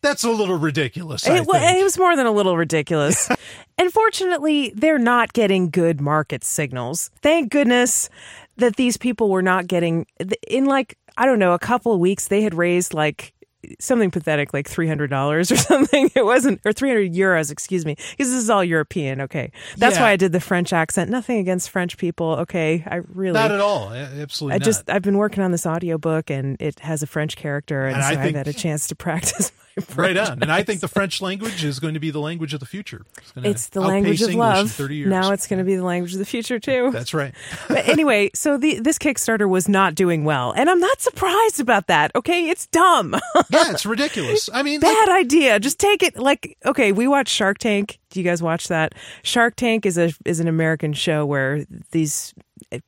that's a little ridiculous. It, it was more than a little ridiculous. Unfortunately, they're not getting good market signals. Thank goodness that these people were not getting in like I don't know a couple of weeks they had raised like something pathetic like $300 or something it wasn't or 300 euros excuse me because this is all european okay that's Yeah. why i did the french accent nothing against french people okay i really not at all. Absolutely I not. just I've been working on this audiobook and it has a French character and, And I so think- I've had a chance to practice my right on. And I think the French language is going to be the language of the future. It's, It's the language of English love. 30 years. Now it's going to be the language of the future too. That's right. but anyway, so the this Kickstarter was not doing well, and I'm not surprised about that. Okay, it's dumb, Yeah, it's ridiculous. I mean, like, bad idea. Just take it. Like, okay, we watch Shark Tank. Do you guys watch that? Shark Tank is a is an American show where these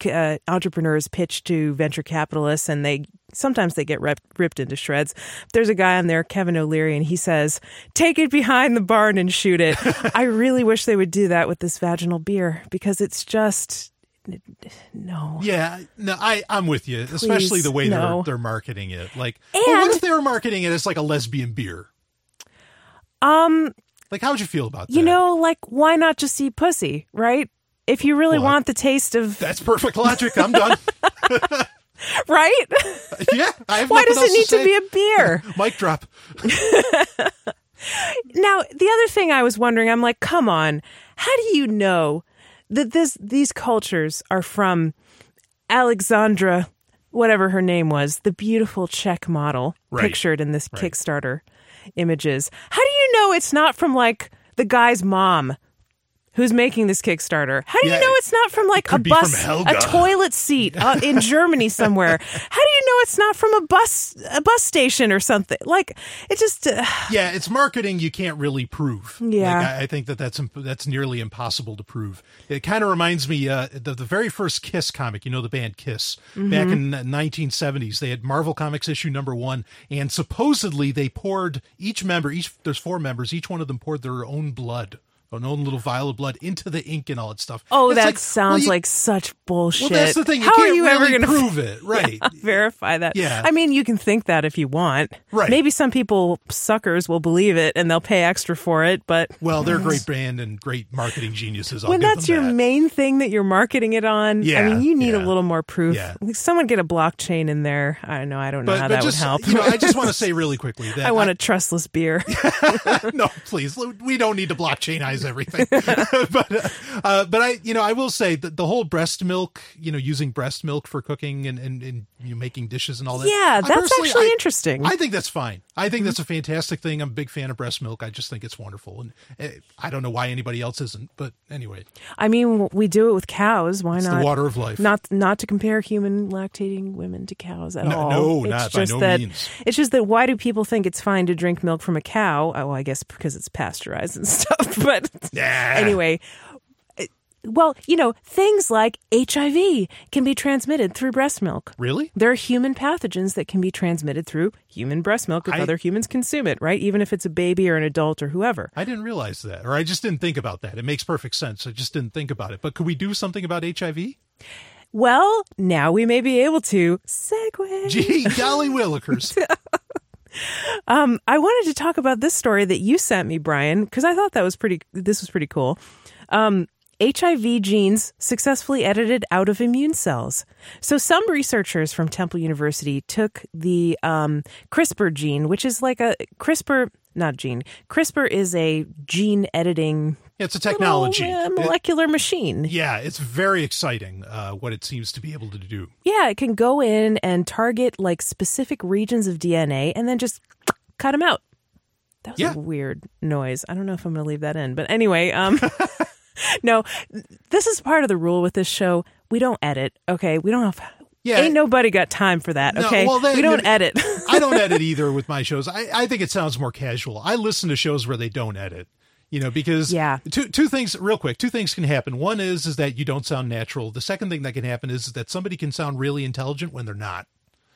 uh, entrepreneurs pitch to venture capitalists, and they sometimes they get rip, ripped into shreds. There's a guy on there, Kevin O'Leary, and he says, "Take it behind the barn and shoot it." I really wish they would do that with this vaginal beer because it's just no. Yeah, no, I I'm with you, especially the way no. they're they're marketing it. Like, well, what if they were marketing it as like a lesbian beer? Um, Like, how would you feel about that? you know, like why not just eat pussy, right? If you really Well, want the taste of that's perfect logic. I'm done. right, yeah, I have why does it need to, say. be a beer? mic drop? now, the other thing I was wondering, I'm like, come on, how do you know that this these cultures are from Alexandra, whatever her name was, the beautiful Czech model Right. pictured in this Kickstarter images? How do you know it's not from like the guy's mom? Who's making this Kickstarter? How do Yeah, you know it's not from like a could be from bus, a toilet seat uh, in Germany somewhere? How do you know it's not from a bus, a bus station or something? Like it just, uh, Yeah, it's marketing you can't really prove. Yeah. Like, I, I think that that's imp- that's nearly impossible to prove. It kind of reminds me uh, the the very first Kiss comic. You know the band Kiss back in the 1970s. They had Marvel Comics issue number one, and supposedly they poured each member. Each there's four members. Each one of them poured their own blood. An own little vial of blood into the ink and all that stuff. oh, It's that like, sounds well, you- like such bullshit. Well, that's the thing. You How can't are you really ever going to prove it, right? verify that? Yeah. I mean, you can think that if you want. Right. Maybe some people, suckers, will believe it and they'll pay extra for it. But Well, they're a great band and great marketing geniuses. I'll when that's your that. main thing that you're marketing it on, yeah, I mean, you need yeah. a little more proof. Yeah. Someone get a blockchain in there. I don't know. I don't know but, how but that just would help. you know, I just want to say really quickly that I want a trustless beer. no, please. We don't need to blockchainize everything. but, uh, uh, but I, you know, I will say that the whole breast milk, you know, using breast milk for cooking and, and, and you know, making dishes and all that. Yeah, that's actually I- interesting. I think that's fine. I think that's a fantastic thing. I'm a big fan of breast milk. I just think it's wonderful. And uh, I don't know why anybody else isn't, but anyway, I mean, we do it with cows. Why it's not? the water of life. Not not to compare human lactating women to cows at No- all. no, it's not by just no that, means. It's just that why do people think it's fine to drink milk from a cow? Oh, I guess because it's pasteurized and stuff. But Nah. anyway, uh, well, you know, things like HIV can be transmitted through breast milk. Really? There are human pathogens that can be transmitted through human breast milk if I- other humans consume it, right? Even if it's a baby or an adult or whoever. I didn't realize that, or I just didn't think about that. It makes perfect sense. I just didn't think about it. But could we do something about HIV? Well, now we may be able to segue. Gee, golly willikers. Um, I wanted to talk about this story that you sent me, Brian, because I thought that was pretty. This was pretty cool. Um, HIV genes successfully edited out of immune cells. So some researchers from Temple University took the um, CRISPR gene, which is like a CRISPR, not gene. CRISPR is a gene editing It's a technology. little, uh, It- molecular machine. yeah, it's very exciting uh, what it seems to be able to do. Yeah, it can go in and target like specific regions of DNA and then just cut them out. That was Yeah. a weird noise. I don't know if I'm going to leave that in, but anyway, um, no, this is part of the rule with this show. We don't edit. Okay, we don't have. Yeah. ain't nobody got time for that. No, Okay, well, they- we don't edit. I don't edit either with my shows. I, I think it sounds more casual. I listen to shows where they don't edit. You know, because Yeah. two two things real quick. Two things can happen. One is is that you don't sound natural. The second thing that can happen is that somebody can sound really intelligent when they're not.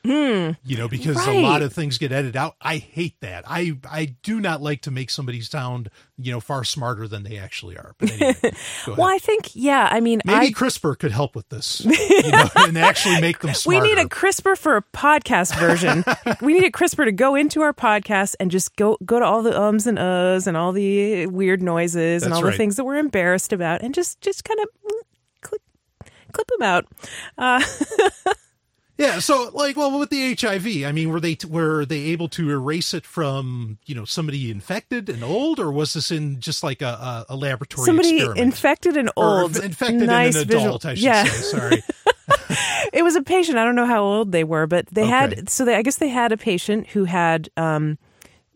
You know, because a Hmm. Lot of things get edited out. I hate that. I I do not like to make somebody sound you know far smarter than they actually are. But anyway, well, I think yeah. I mean, Maybe I CRISPR could help with this, you know, and actually make them we need a CRISPR for a podcast version. we need a CRISPR to go into our podcast and just go go to all the ums and uhs and all the weird noises and That's all the things that we're embarrassed about, and just just kind of clip clip them out. Uh, Yeah, so like, well, with the HIV, I mean, were they were they able to erase it from you know somebody infected and old, or was this in just like a, a, laboratory somebody experiment? infected and Or old, infected nice and an visual- adult, I should yeah. say. Sorry. it was a patient. I don't know how old they were, but they Okay. had so they, I guess they had a patient who had um,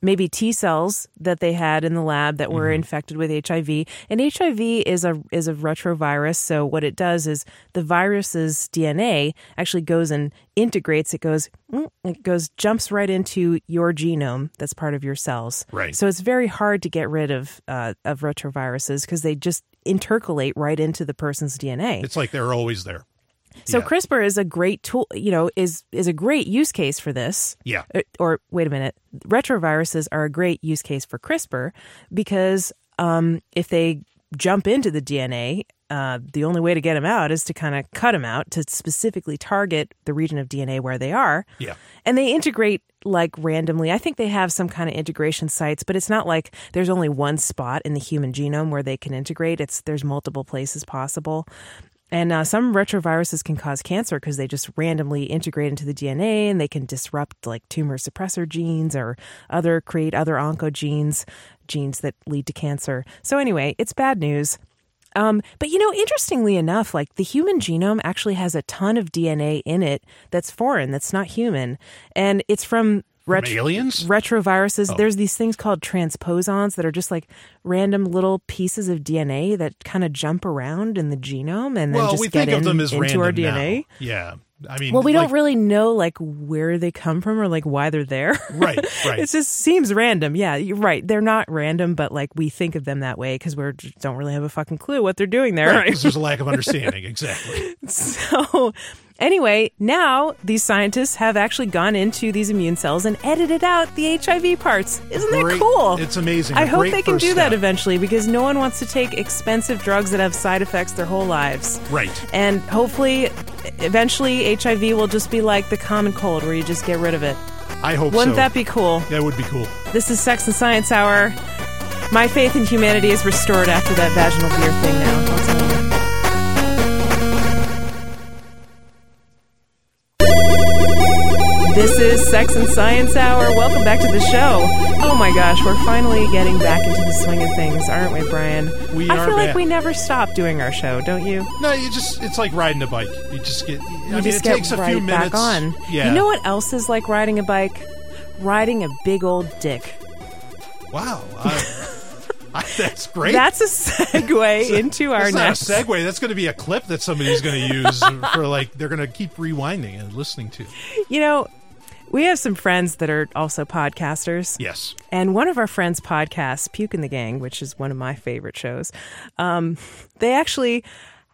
maybe T cells that they had in the lab that were Mm-hmm. infected with HIV. And HIV is a is a retrovirus. So what it does is the virus's DNA actually goes and integrates. It goes mm, it goes jumps right into your genome. That's part of your cells. Right. So it's very hard to get rid of uh, of retroviruses because they just intercalate right into the person's DNA. It's like they're always there. So Yeah. CRISPR is a great tool, you know, is is a great use case for this. Yeah. Uh, Or wait a minute, retroviruses are a great use case for CRISPR because um, if they jump into the DNA uh, the only way to get them out is to kind of cut them out to specifically target the region of DNA where they are. Yeah. And they integrate like randomly. I think they have some kind of integration sites, but it's not like there's only one spot in the human genome where they can integrate. It's there's multiple places possible. And uh, some retroviruses can cause cancer because they just randomly integrate into the DNA and they can disrupt like tumor suppressor genes or other create other oncogenes, genes that lead to cancer. So anyway, it's bad news. Um, but you know, interestingly enough, like the human genome actually has a ton of DNA in it that's foreign, that's not human, and it's from. Aliens? retroviruses. Oh. There's these things called transposons that are just like random little pieces of DNA that kind of jump around in the genome and then just we get think of them as into our DNA. now. Yeah. I mean, Well, we like- don't really know like where they come from or like why they're there. Right, right. it just seems random. Yeah, you're right. They're not random, but like we think of them that way because we don't really have a fucking clue what they're doing there. Right, 'cause there's a lack of understanding. exactly. So, anyway, now these scientists have actually gone into these immune cells and edited out the HIV parts. Isn't that Great. cool? It's amazing. I A hope they can do that eventually because no one wants to take expensive drugs that have side effects their whole lives. Right. And hopefully, eventually, HIV will just be like the common cold where you just get rid of it. I hope Wouldn't so. that be cool? That would be cool. This is Sex and Science Hour. My faith in humanity is restored after that vaginal beer thing now. This is Sex and Science Hour. Welcome back to the show. Oh my gosh, we're finally getting back into the swing of things, aren't we, Brian? We I are I feel like back. we never stop doing our show, don't you? No, you just it's like riding a bike. You just get I You mean just it get takes a right few minutes. back on. Yeah. You know what else is like riding a bike? Riding a big old dick. Wow. I, I, that's great. That's a segue into our that's next segue. That's going to be a clip that somebody's going to use for like they're going to keep rewinding and listening to. You know, we have some friends that are also podcasters. Yes. And one of our friends' podcasts, Puke in the Gang, which is one of my favorite shows, um, they actually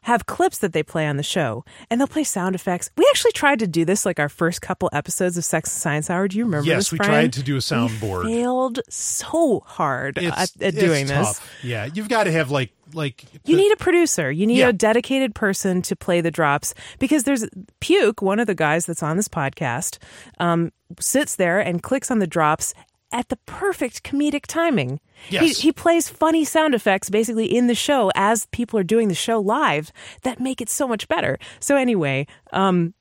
have clips that they play on the show and they'll play sound effects. We actually tried to do this like our first couple episodes of Sex and Science Hour. Do you remember Yes, this, we tried to do a We soundboard. failed so hard It's, at, at doing this. Yeah, you've got to have like like You need a producer. You need Yeah. a dedicated person to play the drops because there's Puke, one of the guys that's on this podcast, um, sits there and clicks on the drops at the perfect comedic timing. Yes. He, he plays funny sound effects basically in the show as people are doing the show live that make it so much better. So, anyway, um,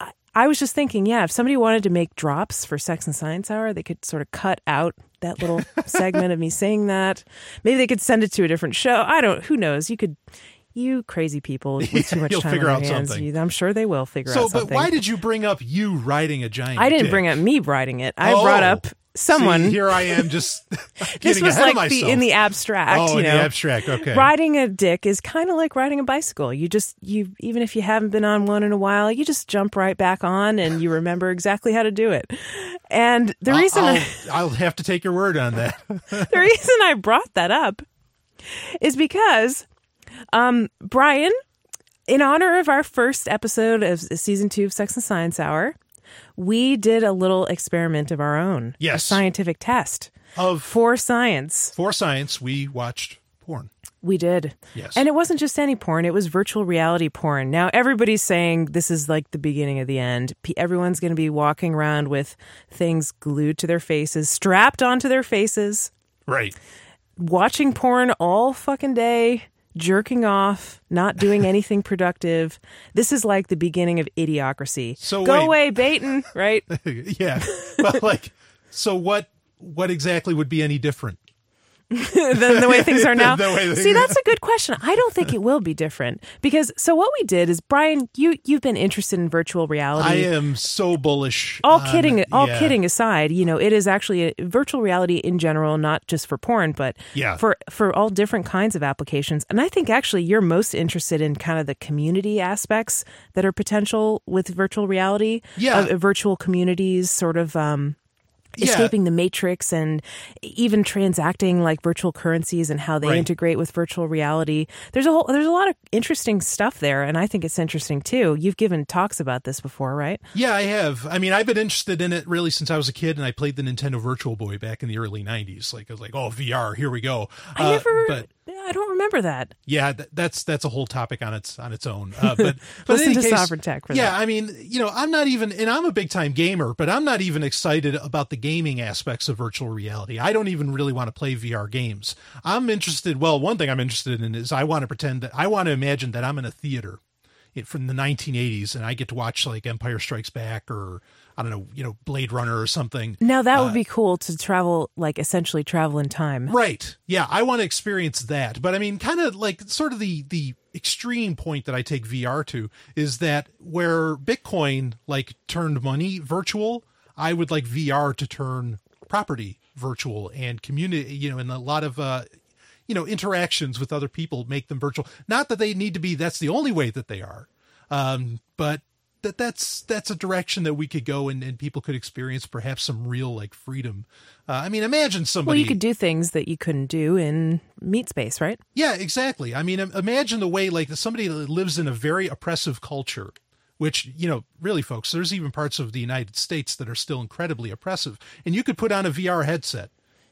I- I was just thinking, yeah, if somebody wanted to make drops for Sex and Science Hour, they could sort of cut out that little segment of me saying that. Maybe they could send it to a different show. I don't. Who knows? You could. You crazy people with too much You'll time figure on out hands. something. I'm sure they will figure So, out something. So, but why did you bring up you riding a giant? I didn't dick? bring up me riding it. I Oh. brought up someone. See, here I am, just this was ahead like of the in the abstract. oh, you in know, the abstract. Okay. riding a dick is kind of like riding a bicycle. You just you even if you haven't been on one in a while, you just jump right back on and you remember exactly how to do it. And the I'll- reason I'll, I, I'll have to take your word on that. the reason I brought that up is because um Brian in honor of our first episode of season 2 of Sex and Science Hour, we did a little experiment of our own. A Yes. scientific test Of for science. for science, we watched porn. We did. Yes. And it wasn't just any porn, it was virtual reality porn. Now, everybody's saying this is like the beginning of the end. Everyone's going to be walking around with things glued to their faces, strapped onto their faces, Right. watching porn all fucking day, jerking off, not doing anything productive. This is like the beginning of idiocracy. So Go wait. away, Baton, right? yeah. But like, so what? What exactly would be any different? than the way things are now. They- See, that's a good question. I don't think it will be different because so what we did is Brian, you you've been interested in virtual reality. I am so bullish. all on- kidding all yeah. kidding aside you know it is actually a, virtual reality in general not just for porn but Yeah. for for all different kinds of applications and i think actually you're most interested in kind of the community aspects that are potential with virtual reality Yeah. of virtual communities sort of um Yeah. escaping the matrix and even transacting like virtual currencies and how they Right. integrate with virtual reality there's a whole there's a lot of interesting stuff there and i think it's interesting too you've given talks about this before right Yeah, I have. I mean, I've been interested in it really since I was a kid, and I played the Nintendo Virtual Boy back in the early '90s. Like, I was like, "Oh, VR, here we go." I Uh, never but I don't remember that. Yeah, th- that's that's a whole topic on its on its own. Uh, but but Listen to case, Sovryn Tech for yeah, that. I mean, you know, I'm not even, and I'm a big time gamer, but I'm not even excited about the gaming aspects of virtual reality. I don't even really want to play VR games. I'm interested. Well, one thing I'm interested in is I want to pretend that I want to imagine that I'm in a theater it, from the 1980s and I get to watch like Empire Strikes Back or I don't know, you know, Blade Runner or something. Now that Uh, would be cool to travel, like essentially travel in time. Right. Yeah, I want to experience that. But I mean, kind of like sort of the the extreme point that I take VR to is that where Bitcoin like turned money virtual, I would like VR to turn property virtual and community, you know, and a lot of uh you know, interactions with other people make them virtual. Not that they need to be that's the only way that they are. Um but that that's that's a direction that we could go and, and people could experience perhaps some real like freedom. Uh, I mean, imagine somebody. Well, you could do things that you couldn't do in meat space, right? yeah, exactly. I mean, imagine the way like somebody that lives in a very oppressive culture, which you know, really, folks, there's even parts of the United States that are still incredibly oppressive, and you could put on a VR headset,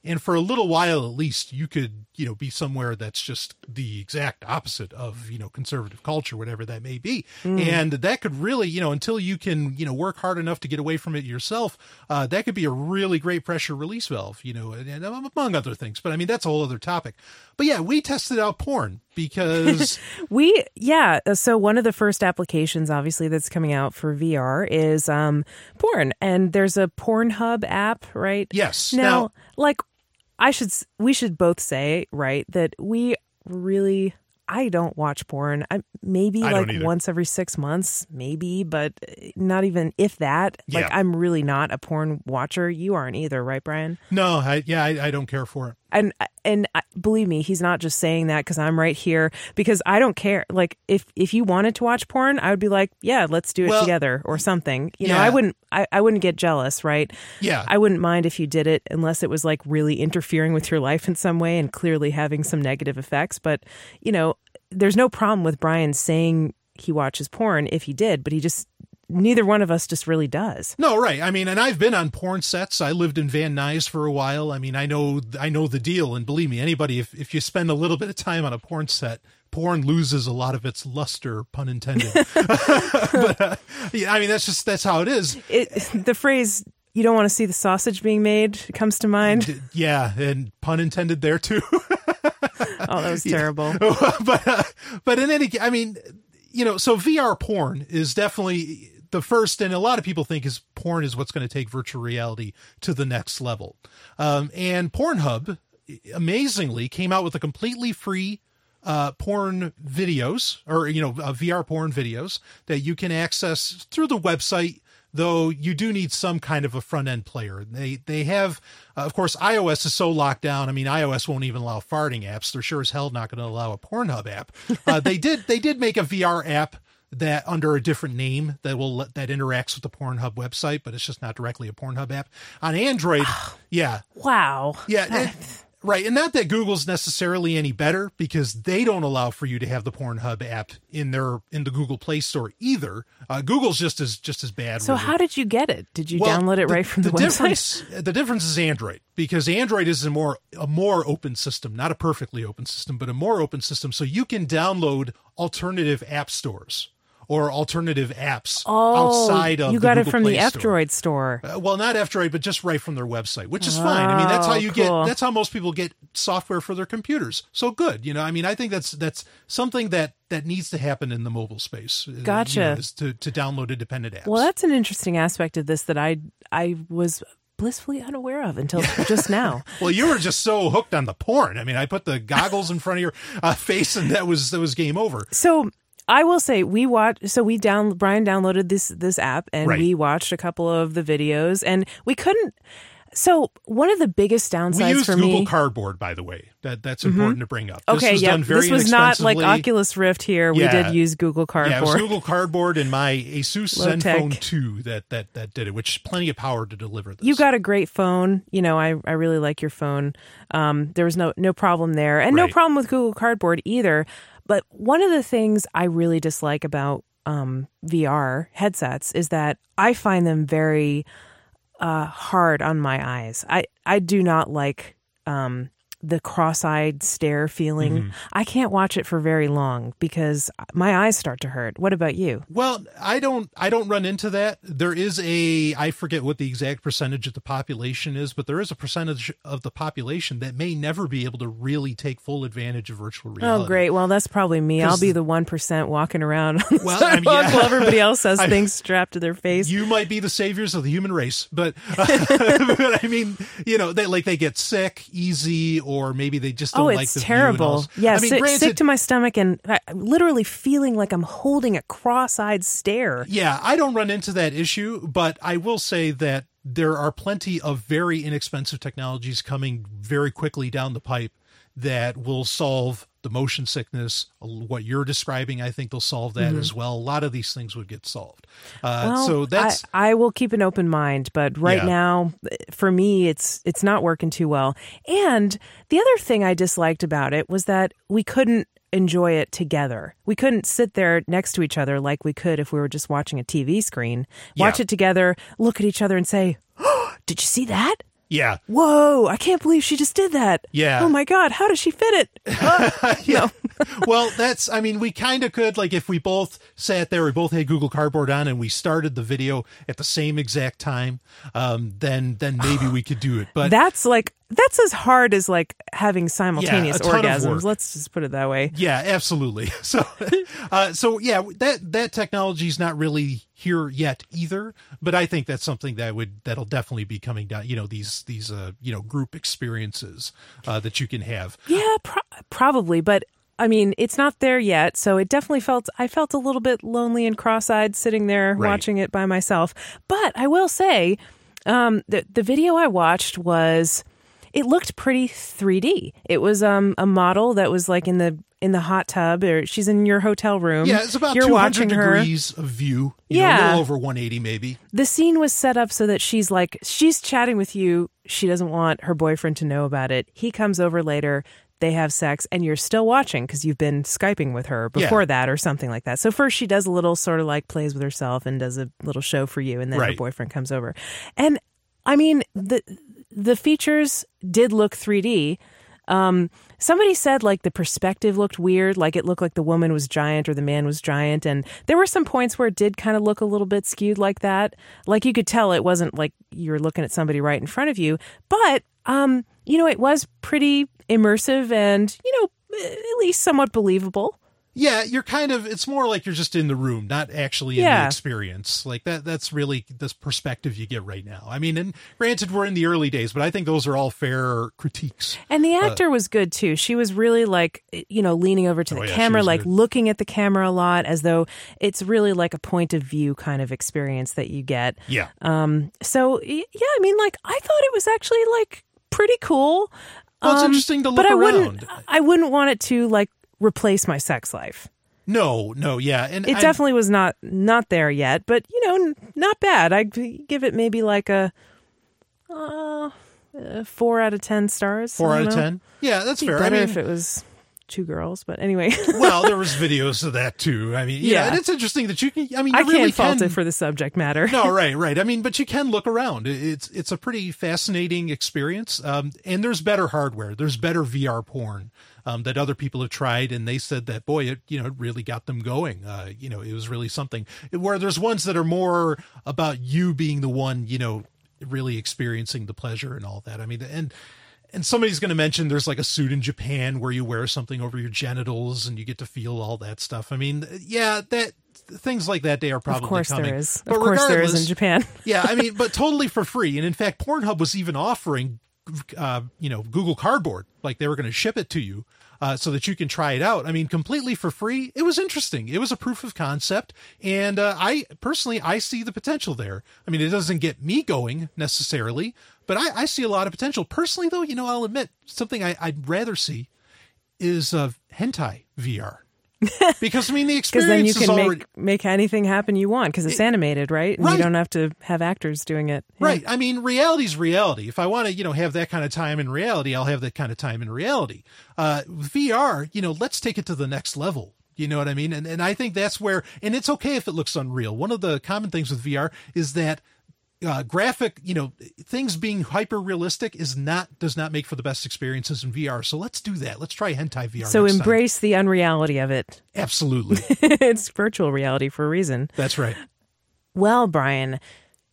and for a little while at least, you could you know be somewhere that's just the exact opposite of you know conservative culture, whatever that may be, and that could really you know until you can you know work hard enough to get away from it yourself, uh, that could be a really great pressure release valve, you know, and, and among other things. But I mean, that's a whole other topic. But yeah, we tested out porn because We yeah. So one of the first applications, obviously, that's coming out for VR is um, porn, and there's a Pornhub app, right? yes, Now, now like, I should we should both say right that we really I don't watch porn. I maybe I like once every six months, maybe, but uh, not even if that. Like, I'm really not a porn watcher. You aren't either, right, Brian? no, I, yeah, I, I don't care for it. and and uh, believe me he's not just saying that because i'm right here because i don't care like if if you wanted to watch porn i would be like yeah let's do it Well, together or something you know i wouldn't I, I wouldn't get jealous right Yeah. i wouldn't mind if you did it unless it was like really interfering with your life in some way and clearly having some negative effects but you know there's no problem with brian saying he watches porn if he did but he just neither one of us just really does No, right. I mean, and I've been on porn sets. I lived in Van Nuys for a while. I mean, I know I know the deal. And believe me, anybody if if you spend a little bit of time on a porn set, porn loses a lot of its luster, pun intended. but uh, yeah, I mean, that's just that's how it is. it, the phrase you don't want to see the sausage being made comes to mind Yeah, and pun intended there too. Oh, that was terrible. but uh, but in any, ca- I mean, you know, so VR porn is definitely the first, and a lot of people think is porn is what's going to take virtual reality to the next level. Um, and Pornhub, amazingly, came out with a completely free uh, porn videos, or you know, uh, VR porn videos that you can access through the website. Though you do need some kind of a front end player. They they have, uh, of course, iOS is so locked down. I mean, iOS won't even allow farting apps. They're sure as hell not going to allow a Pornhub app. Uh, they did they did make a VR app that under a different name that will let, that interacts with the Pornhub website, but it's just not directly a Pornhub app on Android. yeah, Wow. yeah, it- right. And not that Google's necessarily any better because they don't allow for you to have the Pornhub app in their in the Google Play Store either. Uh, Google's just as just as bad. So how did you get it? Did you Well, download it right from the, website? difference the difference is Android because Android is a more a more open system, not a perfectly open system, but a more open system. So you can download alternative app stores or alternative apps outside of Oh, you got it Google from Play the Store. F-Droid store. Uh, well, not F-Droid, but just right from their website, which is fine. I mean, that's how Oh, you cool. get. That's how most people get software for their computers. So good, you know. I mean, I think that's that's something that that needs to happen in the mobile space. uh, you know, Gotcha. to to download independent apps. Well, that's an interesting aspect of this that I I was blissfully unaware of until just now. Well, you were just so hooked on the porn. I mean, I put the goggles in front of your uh, face, and that was that was game over. So I will say we watched. So we down Brian downloaded this this app and Right. we watched a couple of the videos and we couldn't. So one of the biggest We downsides used for Google me. Mm-hmm. Cardboard, by the way. That that's important to bring up. Okay, this was yeah, done very this was not like. Oculus Rift here. We Yeah. did use Google Cardboard. Yeah, it was Cardboard. Google Cardboard and my Asus. ZenFone 2 that that that did it, which is plenty of power to deliver this. you got a great phone. You know, I, I really like your phone. Um, there was no no problem there, and no problem with Google Cardboard either. But one of the things I really dislike about um, VR headsets is that I find them very uh, hard on my eyes. I I do not like um, the cross-eyed stare feeling. Mm-hmm. I can't watch it for very long because my eyes start to hurt. What about you? Well, I don't I don't run into that. There is a I forget what the exact percentage of the population is, but there is a percentage of the population that may never be able to really take full advantage of virtual reality. Oh, great. Well, that's probably me. I'll be the 1% walking around on the Well, I mean, yeah. while everybody else has I- things strapped to their face. You might be the saviors of the human race, but, but I mean, you know, they like they get sick easy, or maybe they just oh, don't Oh, like the view terrible. all. Yeah, I mean, sick, granted, sick to my stomach and literally feeling like I'm holding a cross-eyed stare. Yeah, I don't run into that issue, but I will say that there are plenty of very inexpensive technologies coming very quickly down the pipe that will solve the motion sickness. What you're describing, I think they'll solve that as well. A lot of these things would get solved. Uh, Mm-hmm. Well, so that's I, I will keep an open mind, but right Yeah. now, for me, it's it's not working too well. And the other thing I disliked about it was that we couldn't enjoy it together. We couldn't sit there next to each other like we could if we were just watching a TV screen. Watch Yeah. it together, look at each other, and say, oh, "Did you see that? Yeah. Whoa! I can't believe she just did that. Yeah. Oh my god! How does she fit it? yeah. well, that's, I mean, we kind of could, like, if we both sat there, we both had Google Cardboard on and we started the video at the same exact time, um, then, then maybe we could do it. But That's like that's as hard as like having simultaneous of orgasms. Let's just put it that way. yeah, absolutely. So, uh, so yeah, that, that technology is not really here yet either, but I think that's something that would, that'll definitely be coming down, you know, these, these, uh, you know, group experiences, uh, that you can have. Yeah, pro- probably, but I mean, it's not there yet, so it definitely felt I felt a little bit lonely and cross-eyed sitting there Right. watching it by myself. But I will say, um, the the video I watched was it looked pretty 3D. It was um a model that was like in the in the hot tub, or she's in your hotel room. Yeah, it's about You're 200 watching her. degrees of view. You know, a little over 180 maybe. the scene was set up so that she's like she's chatting with you she doesn't want her boyfriend to know about it he comes over later they have sex and you're still watching because you've been skyping with her before Yeah. that or something like that so first she does a little sort of like plays with herself and does a little show for you and then her boyfriend comes over and i mean the the features did look 3d um, somebody said like the perspective looked weird, like it looked like the woman was giant or the man was giant, and there were some points where it did kind of look a little bit skewed like that. Like you could tell it wasn't like you were looking at somebody right in front of you, but um, you know, it was pretty immersive and you know at least somewhat believable. Yeah, you're kind of it's more like you're just in the room, not actually in Yeah. the experience. Like that that's really this perspective you get right now. I mean, and granted we're in the early days, but I think those are all fair critiques. And the actor was good too. She was really like, you know, leaning over to the Oh, yeah, camera, like good. looking at the camera a lot, as though it's really like a point of view kind of experience that you get. Yeah. Um, so yeah, I mean, like I thought it was actually like pretty cool. Well, it's Um, interesting to look but I wouldn't. I wouldn't want it to like replace my sex life. No, no, yeah. And It I- definitely was not not there yet, but you know, n- not bad. I'd give it maybe like a, uh, uh, four out of ten stars. four out don't of ten. Yeah, that's fair. I better mean, if it was two girls, but anyway, well, there was videos of that too. I mean, yeah, Yeah. and it's interesting that you can. I mean, I you can't really fault can, it for the subject matter. no, right, right. I mean, but you can look around. It's it's a pretty fascinating experience. Um, and there's better hardware. There's better VR porn um, that other people have tried, and they said that boy, it you know it really got them going. Uh, you know, it was really something. Where there's ones that are more about you being the one, you know, really experiencing the pleasure and all that. I mean, and and somebody's going to mention there's like a suit in Japan where you wear something over your genitals and you get to feel all that stuff. I mean, yeah, that things like that they are probably of course coming. there is. But Of course there is in Japan. yeah, I mean, but totally for free. And in fact, Pornhub was even offering, uh, you know, Google Cardboard, like they were going to ship it to you. Uh, so that you can try it out. I mean, completely for free. It was interesting. It was a proof of concept, and uh, I personally I see the potential there. I mean, it doesn't get me going necessarily, but I, I see a lot of potential. Personally, though, you know, I'll admit something I, I'd rather see is uh, hentai VR, because I mean the experience then you is can already make make anything happen you want because it's animated, right? And right. you don't have to have actors doing it. Yeah. Right. I mean, reality's reality. If I want to, you know, have that kind of time in reality, I'll have that kind of time in reality. Uh, VR, you know, let's take it to the next level. You know what I mean? And and I think that's where, and it's okay if it looks unreal. One of the common things with VR is that uh, graphic, you know, things being hyper realistic is not does not make for the best experiences in VR. So let's do that. Let's try hentai VR. So next time. embrace the unreality of it. absolutely. it's virtual reality for a reason. That's right. Well, Brian,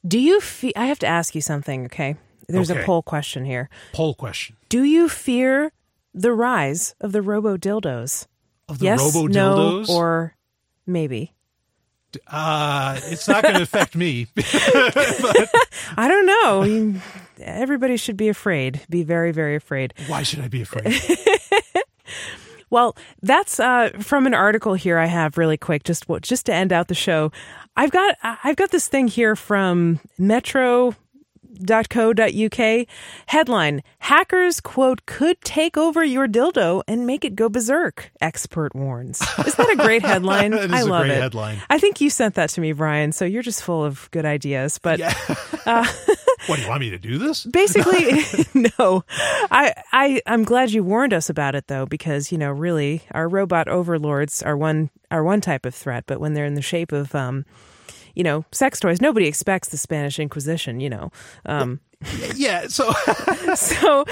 do you feel I have to ask you something, okay? There's a poll question here. Poll question Do you fear the rise of the robo dildos? of the yes, robo no, or maybe. Uh, it's not going to affect me. I don't know. Everybody should be afraid. Be very, very afraid. Why should I be afraid? Well, that's uh, from an article here I have really quick, just just to end out the show. I've got I've got this thing here from Metro. .co.uk headline hackers quote could take over your dildo and make it go berserk expert warns. Is that a great headline? i love it. headline. i think you sent that to me brian so you're just full of good ideas but what do you want me to do this? basically no. I i i'm glad you warned us about it though because you know really our robot overlords are one are one type of threat but when they're in the shape of um you know sex toys nobody expects the spanish inquisition you know um Yeah. So so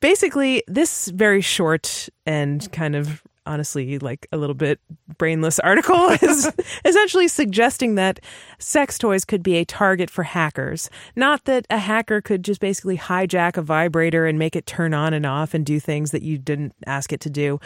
basically this very short and kind of honestly like a little bit brainless article is essentially suggesting that sex toys could be a target for hackers not that a hacker could just basically hijack a vibrator and make it turn on and off and do things that you didn't ask it to do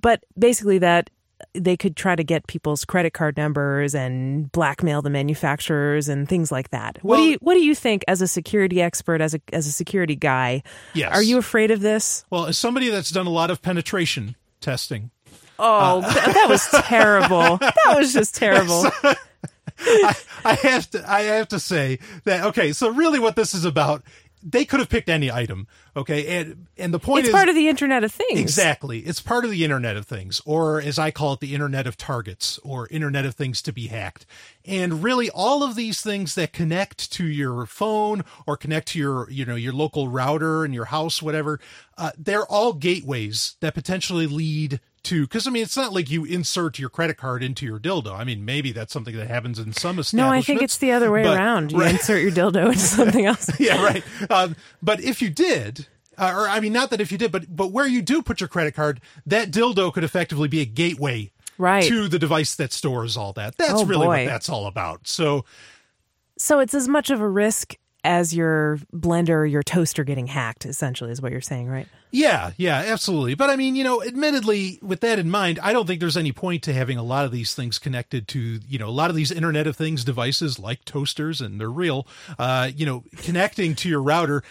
but basically that they could try to get people's credit card numbers and blackmail the manufacturers and things like that. what do you what do you think as a security expert as a as a security guy? Yes. Are you afraid of this? well, as somebody that's done a lot of penetration testing, Oh, uh, th- that was terrible. That was just terrible. I have to I have to say that okay, so really what this is about, they could have picked any item, okay? And and the point It's is part of the Internet of Things. Exactly. It's part of the Internet of Things, or as I call it, the Internet of Targets, or Internet of Things to be hacked. And really, all of these things that connect to your phone or connect to your, you know, your local router in your house, whatever, uh, they're all gateways that potentially lead to. Because I mean, it's not like you insert your credit card into your dildo. I mean, maybe that's something that happens in some establishments. No, I think it's the other way but- around. You right. insert your dildo into something else. yeah, right. Um, but if you did, uh, or I mean, not that if you did, but but where you do put your credit card, that dildo could effectively be a gateway Right. to the device that stores all that. That's Oh, really boy. what that's all about. So So it's as much of a risk as your blender or your toaster getting hacked, essentially, is what you're saying, right? Yeah, yeah, absolutely. But I mean, you know, admittedly, with that in mind, I don't think there's any point to having a lot of these things connected to, you know, a lot of these Internet of Things devices like toasters, and they're real. Uh, you know, connecting to your router.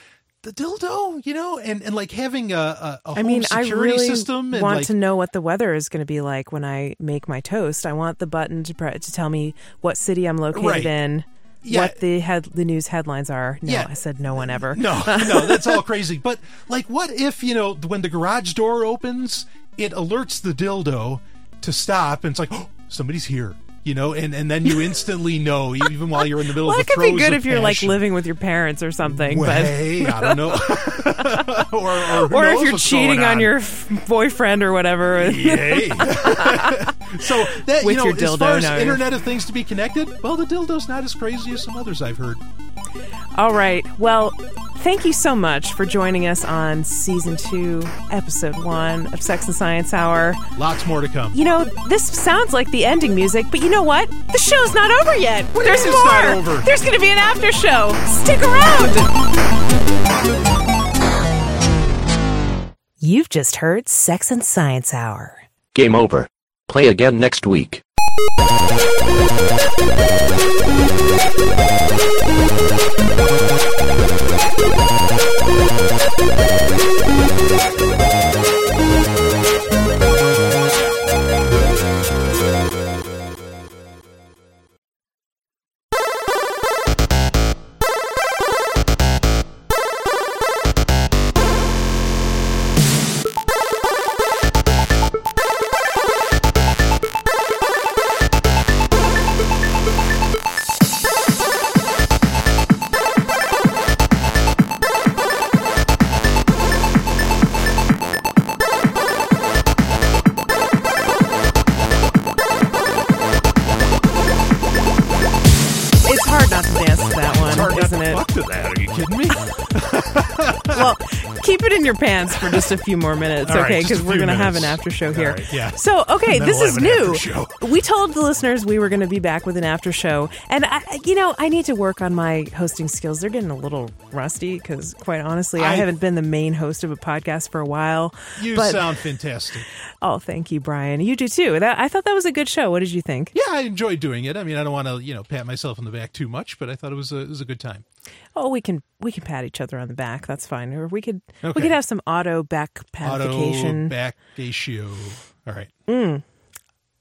The dildo, you know, and, and like having a, a, a I mean, I really system want like to know what the weather is going to be like when I make my toast. I want the button to pre- to tell me what city I'm located Right. in, Yeah. what the head the news headlines are. No, Yeah. I said no one ever. No, no, that's all crazy. But like, what if you know when the garage door opens, it alerts the dildo to stop, and it's like, oh, somebody's here. You know, and, and then you instantly know, even while you're in the middle Well, of it the could be good if you're like living with your parents or something, but Way, I don't know, or or, or if you're cheating on your f- boyfriend or whatever. Yay. so that With you know, your as dildo, far as no. Internet of Things to be connected, well, the dildo's not as crazy as some others I've heard. All right. Well, thank you so much for joining us on season two, episode one of Sex and Science Hour. Lots more to come. You know, this sounds like the ending music, but you know what? The show's not over yet. do you There's mean more. not over? There's going to be an after show. Stick around. You've just heard Sex and Science Hour. Game over. Play again next week. Your pants for just a few more minutes, All right, okay? just a Because we're few going to have an minutes. after show here. right, yeah. So, okay, And then this we'll is have an new. after show. We told the listeners we were going to be back with an after show, and I, you know, I need to work on my hosting skills. They're getting a little rusty because, quite honestly, I, I- haven't been the main host of a podcast for a while. You but sound fantastic. oh, thank you, Brian. You do too. That I thought that was a good show. What did you think? Yeah, I enjoyed doing it. I mean, I don't want to, you know, pat myself on the back too much, but I thought it was a, it was a good time. Oh, we can we can pat each other on the back. That's fine. Or we could we could have some auto back patification. Auto back ratio. All right.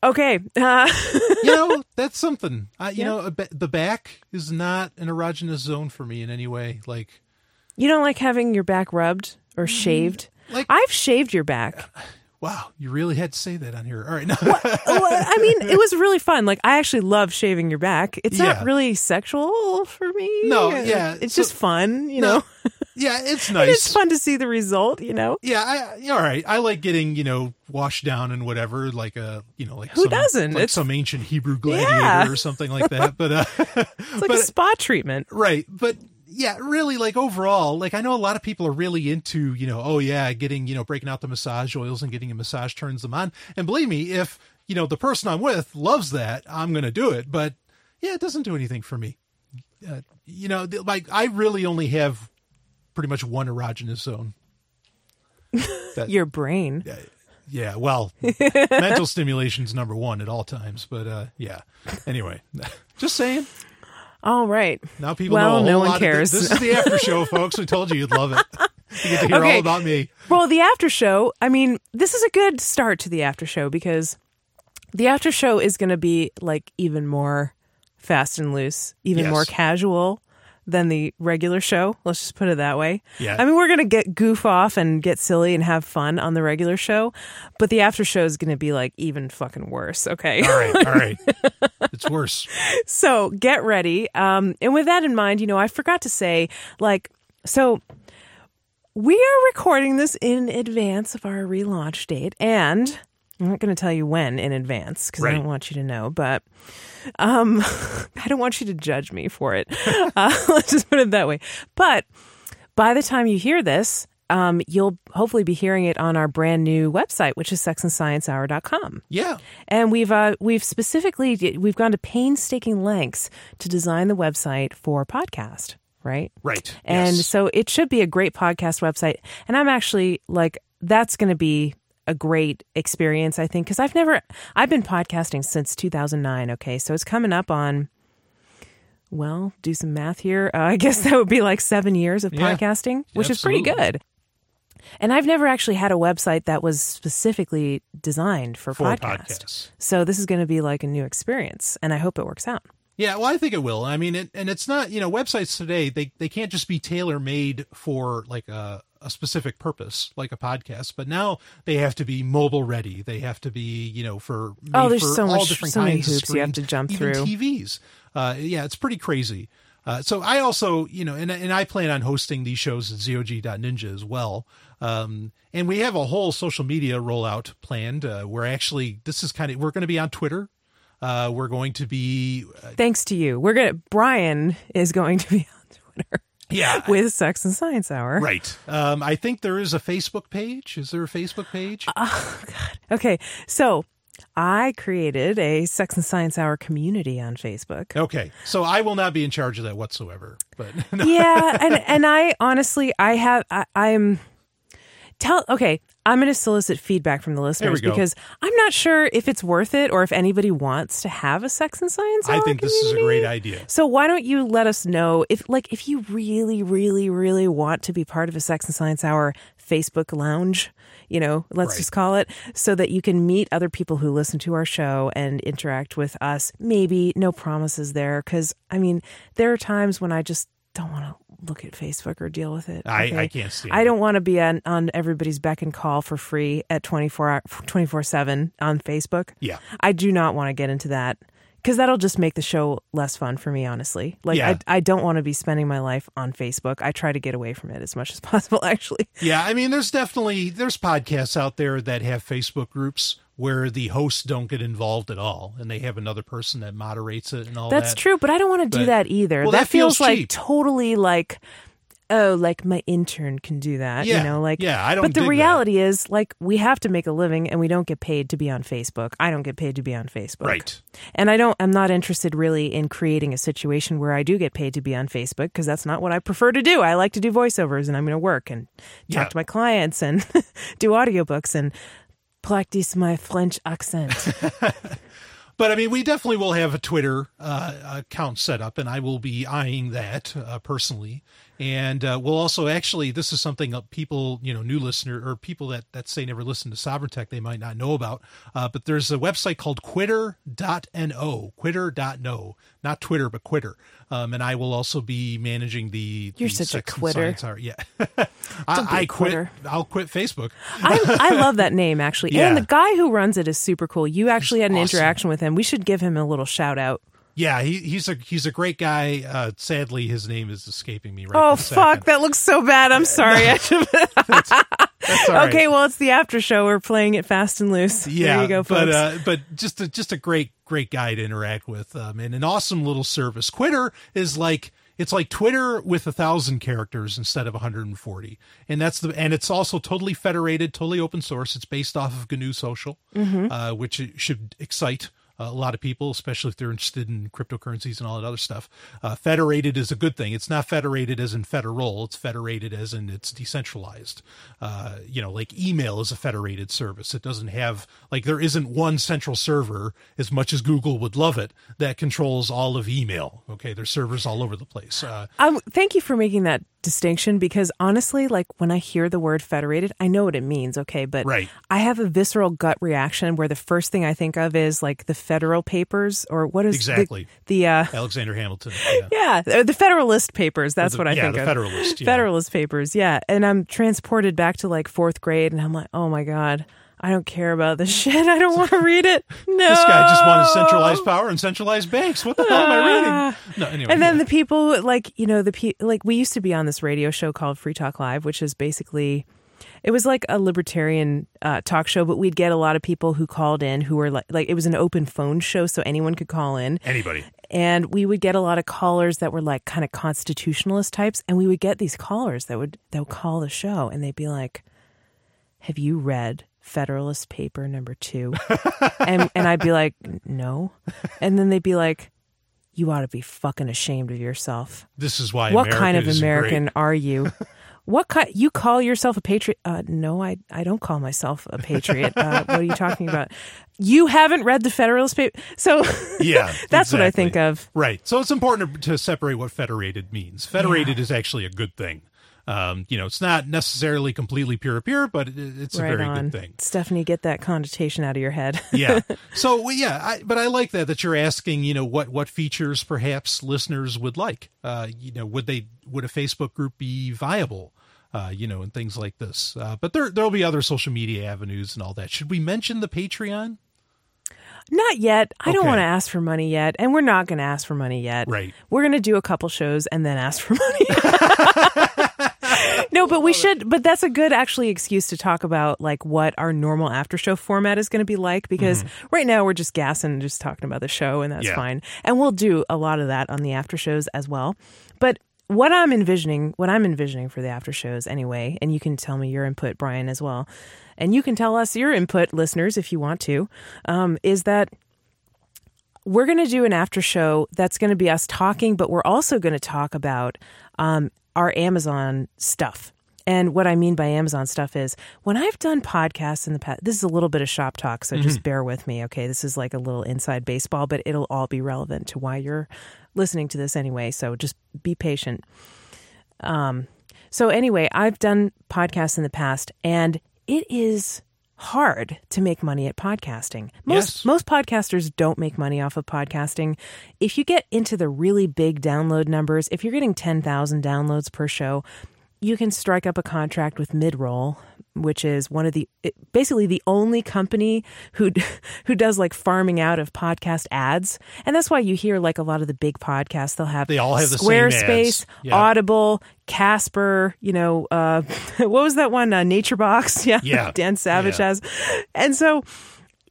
Okay. Uh, you know that's something. I, you Yeah. know, ba- the back is not an erogenous zone for me in any way. Like, You don't like having your back rubbed or shaved? Mm, like- I've shaved your back. Wow, you really had to say that on here. All right, no, well, I mean, it was really fun. Like I actually love shaving your back. It's Yeah. not really sexual for me. No, yeah, It's so- just fun, you No, know. yeah, it's nice. it's fun to see the result, you know. Yeah, I, all right. I like getting you know washed down and whatever, like a you know like Who some, doesn't? like It's- some ancient Hebrew gladiator Yeah. or something like that. But uh, It's like but a spa treatment. right, but yeah, really like overall, like I know a lot of people are really into you know oh yeah, getting you know breaking out the massage oils and getting a massage turns them on. And believe me, if you know the person I'm with loves that, I'm gonna do it. But yeah, it doesn't do anything for me. Uh, you know, like I really only have pretty much one erogenous zone. That- Your brain. yeah, well, mental stimulation's number one at all times. But uh, yeah. Anyway, just saying. All right. Now people Well, know a no one lot of thi- cares. this is the after show, folks. We told you you'd love it. You get to hear Okay. all about me. Well, the after show, I mean, this is a good start to the after show because the after show is going to be like even more fast and loose, even Yes. more casual than the regular show. Let's just put it that way. Yeah. I mean, we're going to get goof off and get silly and have fun on the regular show, but the after show is going to be like even fucking worse. Okay. All right, all right. It's worse. so get ready. Um, and with that in mind, you know, I forgot to say, like, so we are recording this in advance of our relaunch date, and I'm not going to tell you when in advance because I don't want you to know, but um, I don't want you to judge me for it. Uh, let's just put it that way. But by the time you hear this, um, you'll hopefully be hearing it on our brand new website, which is sexandsciencehour.com. Yeah. And we've uh, we've specifically we've gone to painstaking lengths to design the website for podcast, right? Right. And yes. so it should be a great podcast website. And I'm actually like that's going to be a great experience, I think, because I've never I've been podcasting since 2009. Okay, so it's coming up on. Well, do some math here. Uh, I guess that would be like seven years of Yeah. podcasting, which is pretty good. And I've never actually had a website that was specifically designed for, For podcast. podcasts. So this is going to be like a new experience, and I hope it works out. Yeah, well, I think it will. I mean, it, and it's not, you know, websites today, they, they can't just be tailor made for like a, a specific purpose, like a podcast, but now they have to be mobile ready. They have to be, you know, for, Oh, there's for so all much- different so many kinds of hoops you have screens, to jump even through. TVs. Uh, yeah, it's pretty crazy. Uh, so I also, you know, and, and I plan on hosting these shows at zog.ninja as well. Um, and we have a whole social media rollout planned. Uh, we're actually, this is kind of, we're going to be on Twitter. Uh, we're going to be, uh, Thanks to you, we're gonna. Brian is going to be on Twitter yeah, with Sex and Science Hour. Right. Um, I think there is a Facebook page. Is there a Facebook page? Oh god okay, so I created a Sex and Science Hour community on Facebook. okay. So I will not be in charge of that whatsoever. But no. yeah, and and I honestly, I have, I, I'm tell. Okay, I'm going to solicit feedback from the listeners because I'm not sure if it's worth it or if anybody wants to have a Sex and Science I think this is a great idea. So why don't you let us know if like if you really really really want to be part of a Sex and Science Hour Facebook lounge, you know, let's Right. just call it so that you can meet other people who listen to our show and interact with us. Maybe no promises there cuz I mean, there are times when I just don't want to look at Facebook or deal with it. I- okay? I can't stand I don't want to be on, on everybody's beck and call for free at 24 24/7 on Facebook. Yeah. I do not want to get into that because that'll just make the show less fun for me honestly like Yeah. I, I don't want to be spending my life on facebook i try to get away from it as much as possible actually Yeah, I mean, there's definitely there's podcasts out there that have Facebook groups where the hosts don't get involved at all, and they have another person that moderates it and all that's that. true but i don't want to do But- that either Well, that, that feels feels like totally like oh like my intern can do that Yeah, you know like yeah, I don't but the reality is like we have to make a living and we don't get paid to be on facebook i don't get paid to be on facebook Right. And I don't I'm not interested really in creating a situation where I do get paid to be on Facebook because that's not what I prefer to do. I like to do voiceovers and I'm going to work and talk Yeah. to my clients and do audiobooks and practice my French accent. But I mean, we definitely will have a Twitter uh, account set up, and I will be eyeing that uh, personally. And uh, we'll also actually, this is something that people, you know, new listener or people that, that say never listen to Sovryn Tech, they might not know about. Uh, but there's a website called quitter.no, quitter.no, not Twitter, but Quitter. Um, and I will also be managing the. You're the such a quitter. Yeah. I, Don't be a I quit. quitter. I'll quit Facebook. I, I love that name actually. Yeah. And the guy who runs it is super cool. You actually had an awesome. interaction with him. We should give him a little shout out. Yeah, he, he's a he's a great guy. Uh, sadly, his name is escaping me right. Now. Oh fuck, second. that looks so bad. I'm sorry. That's all right. okay, well it's the after show. We're playing it fast and loose. Yeah, there you go, folks. but uh, but just a, just a great great guy to interact with, um, and an awesome little service. Quitter is like it's like Twitter with a thousand characters instead of 140, and that's the and it's also totally federated, totally open source. It's based off of GNU Social, Mm-hmm. uh, which should excite. A lot of people, especially if they're interested in cryptocurrencies and all that other stuff. Uh, federated is a good thing. It's not federated as in federal. It's federated as in it's decentralized. Uh, you know, like email is a federated service. It doesn't have like there isn't one central server as much as Google would love it that controls all of email. Okay, there's servers all over the place. Uh, Um, thank you for making that distinction because honestly, like when I hear the word federated, I know what it means, okay, but Right. I have a visceral gut reaction where the first thing I think of is like the federal papers or what is the- Exactly. the, uh Alexander Hamilton. Yeah. yeah, the Federalist Papers. That's the- what I yeah, think the of. Federalist, yeah. Federalist Papers. Yeah, and I'm transported back to like fourth grade, and I'm like, oh my god, I don't care about this shit. I don't want to read it. No, This guy just wanted centralized power and centralized banks. What the hell am I reading? No, anyway. And then yeah. the people like you know the pe- like we used to be on this radio show called Free Talk Live, which is basically it was like a libertarian uh, talk show, but we'd get a lot of people who called in who were like like it was an open phone show, so anyone could call in. anybody. and we would get a lot of callers that were like kind of constitutionalist types and we would get these callers that would that would call the show and they'd be like have you read federalist paper number 2 and and I'd be like no and then they'd be like you ought to be fucking ashamed of yourself This is why. what America kind of american great. are you what kind you call yourself a patriot uh, no i i don't call myself a patriot uh, what are you talking about you haven't read the federalist paper so Yeah, that's what i think of Right. So it's important to, to separate what federated means. Federated is actually a good thing. Um, you know, it's not necessarily completely pure pure, but it, it's a very on. good thing. Stephanie, get that connotation out of your head. yeah. So yeah, I, but I like that that you're asking. You know, what what features perhaps listeners would like. Uh, you know, would they would a Facebook group be viable? Uh, you know, and things like this. Uh, but there there'll be other social media avenues and all that. Should we mention the Patreon? not yet. I don't want to ask for money yet, and we're not going to ask for money yet. Right. We're going to do a couple shows and then ask for money. no, but we should. But that's a good actually excuse to talk about like what our normal after show format is going to be like because right now we're just gassing and just talking about the show, and that's Mm-hmm. Yeah. fine. And we'll do a lot of that on the after shows as well. But what I'm envisioning, what I'm envisioning for the after shows anyway, and you can tell me your input, Brian, as well, and you can tell us your input, listeners, if you want to, um, is that we're going to do an after show that's going to be us talking, but we're also going to talk about um, our Amazon stuff. And what I mean by Amazon stuff is when I've done podcasts in the past, this is a little bit of shop talk, so just bear with me, okay? This is like a little inside baseball, but it'll all be relevant to why you're listening to this anyway. So just be patient. Um, so anyway, I've done podcasts in the past, and it is hard to make money at podcasting. Most Yes. most podcasters don't make money off of podcasting. If you get into the really big download numbers, if you're getting 10,000 downloads per show, you can strike up a contract with Midroll, which is one of the basically the only company who who does like farming out of podcast ads, and that's why you hear like a lot of the big podcasts. They'll have They all have Squarespace. Yeah. Audible, Casper. You know, uh, what was that one? Uh, NatureBox. Yeah, Yeah. Dan Savage Yeah. has, and so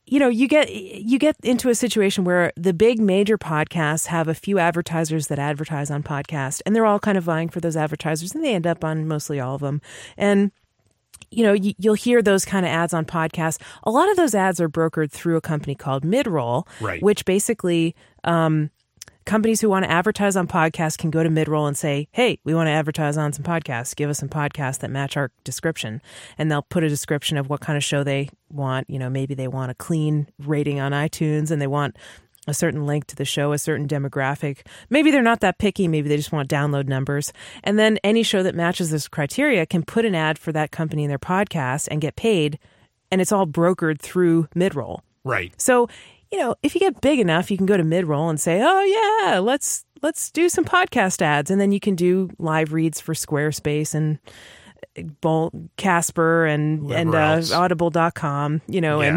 you know you get you get into a situation where the big major podcasts have a few advertisers that advertise on podcast and they're all kind of vying for those advertisers and they end up on mostly all of them and you know you, you'll hear those kind of ads on podcasts. A lot of those ads are brokered through a company called midroll Right. which basically um, companies who want to advertise on podcasts can go to midroll and say hey we want to advertise on some podcasts. Give us some podcasts that match our description. And they'll put a description of what kind of show they want. You know maybe they want a clean rating on itunes and they want a certain link to the show, a certain demographic. Maybe they're not that picky. Maybe they just want download numbers. And then any show that matches this criteria can put an ad for that company in their podcast and get paid. And it's all brokered through midroll. Right. So, you know, if you get big enough, you can go to midroll and say, "Oh yeah, let's let's do some podcast ads," and then you can do live reads for Squarespace and Bol- Casper and Whoever and uh. Audible.com. You know, Yeah.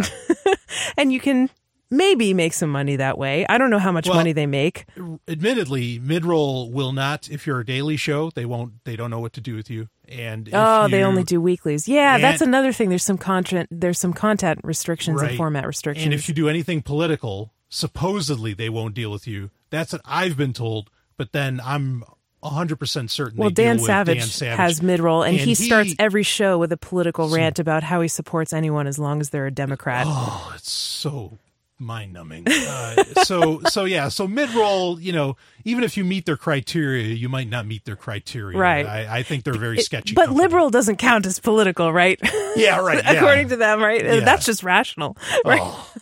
and and you can maybe make some money that way. I don't know how much Well, money they make. Admittedly, midroll will not. If you're a daily show, they won't. They don't know what to do with you. And if Oh, they only do weeklies. Yeah, And- that's another thing. There's some content. There's some content restrictions Right. and format restrictions. And if you do anything political, supposedly they won't deal with you. That's what I've been told. But then I'm 100% certain Well, Dan Savage, Dan Savage. has midroll, and, And he, starts every show with a political rant about how he supports anyone as long as they're a Democrat. Oh, it's so mind numbing. Uh, so, so yeah, so mid roll, you know, even if you meet their criteria, you might not meet their criteria. Right. I, I think they're very It- sketchy. but company. liberal doesn't count as political, right? Yeah, right. Yeah. According to them, right? Yeah. That's just rational, right? Oh,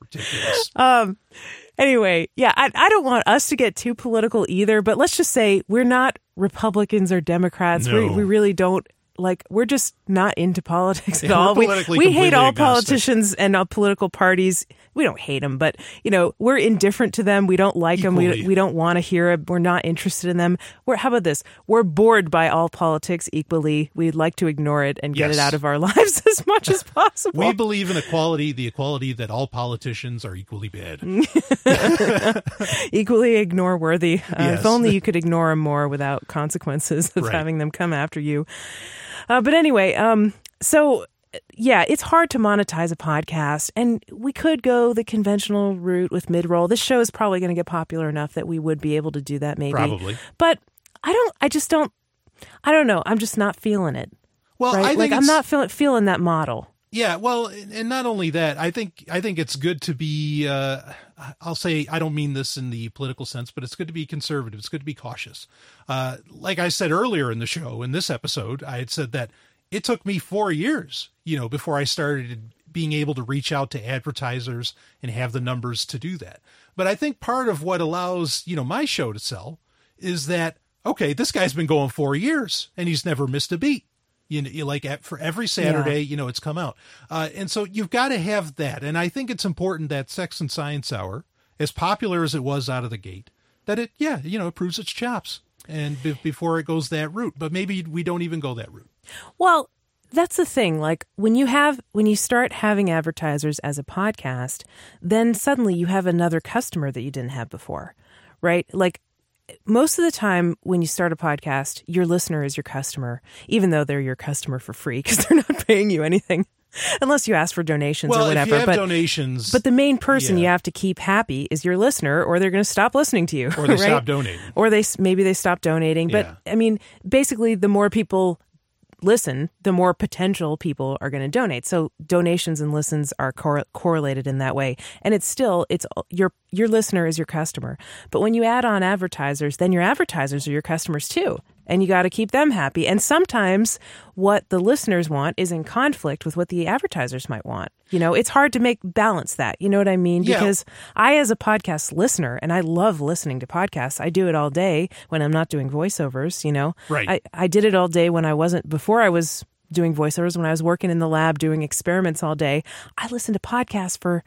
ridiculous. Anyway, yeah, I, I don't want us to get too political either, but let's just say we're not Republicans or Democrats. We, we really don't like, we're just not into politics at Yeah, all. we're We, hate all agnostic. politicians and all political parties. We don't hate them, but, you know, we're indifferent to them. We don't like them. We, we don't want to hear them. We're not interested in them. We're, how about this? We're bored by all politics equally. We'd like to ignore it and get Yes. it out of our lives as much as possible. We believe in equality, the equality that all politicians are equally bad. equally ignore worthy. Uh, Yes. If only you could ignore them more without consequences of Right. having them come after you. Uh, but anyway, um, so yeah, it's hard to monetize a podcast, and we could go the conventional route with mid roll. This show is probably going to get popular enough that we would be able to do that, maybe. Probably. But I don't. I just don't. I don't know. I'm just not feeling it. Well, Right? I think like I'm not feeling feeling that model. Yeah, well, and not only that, I think I think it's good to be. Uh, I'll say I don't mean this in the political sense, but it's good to be conservative. It's good to be cautious. Uh, like I said earlier in the show, in this episode, I had said that it took me four years, you know, before I started being able to reach out to advertisers and have the numbers to do that. But I think part of what allows you know my show to sell is that okay, this guy's been going four years and he's never missed a beat. You know, like at, for every Saturday, you know, it's come out. Uh, and so you've got to have that. And I think it's important that Sex and Science Hour, as popular as it was out of the gate, that it, yeah, you know, it proves its chops and be- before it goes that route. But maybe we don't even go that route. Well, that's the thing. Like when you have when you start having advertisers as a podcast, then suddenly you have another customer that you didn't have before. Right? Like most of the time when you start a podcast, your listener is your customer, even though they're your customer for free because they're not paying you anything. Unless you ask for donations Well, or whatever. if you have but donations, but the main person Yeah. you have to keep happy is your listener, or they're going to stop listening to you, or they right? stop donating. or they maybe they stop donating. But Yeah. I mean, basically, the more people listen, the more potential people are going to donate. So donations and listens are cor- correlated in that way. And it's still it's your your listener is your customer. But when you add on advertisers, then your advertisers are your customers too. And you got to keep them happy. And sometimes what the listeners want is in conflict with what the advertisers might want. You know, it's hard to make balance that. You know what I mean? Yeah. Because I, as a podcast listener, and I love listening to podcasts, I do it all day when I'm not doing voiceovers, you know? Right. I, I did it all day when I wasn't, before I was doing voiceovers, when I was working in the lab doing experiments all day. I listened to podcasts for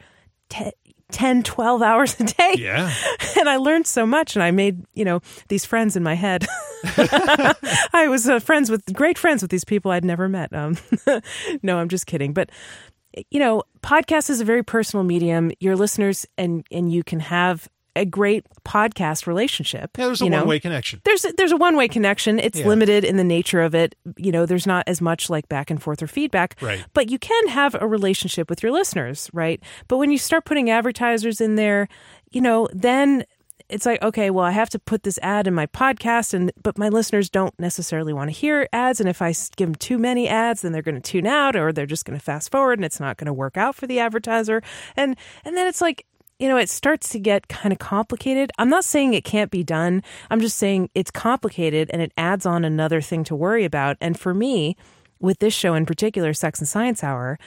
te- 10, 12 hours a day. Yeah. And I learned so much and I made, you know, these friends in my head. I was uh, friends with great friends with these people I'd never met. Um, no, I'm just kidding. But you know, podcast is a very personal medium. Your listeners and and you can have a great podcast relationship. Yeah, there's a one way connection. There's a, there's a one way connection. It's Yeah. limited in the nature of it. You know, there's not as much like back and forth or feedback. Right. But you can have a relationship with your listeners, right? But when you start putting advertisers in there, you know, then it's like, okay, well, I have to put this ad in my podcast, and but my listeners don't necessarily want to hear ads, and if i give them too many ads, then they're going to tune out, or they're just going to fast forward, and it's not going to work out for the advertiser, and and then it's like. You know, it starts to get kind of complicated. I'm not saying it can't be done. I'm just saying it's complicated and it adds on another thing to worry about. And for me, with this show in particular, Sex and Science Hour,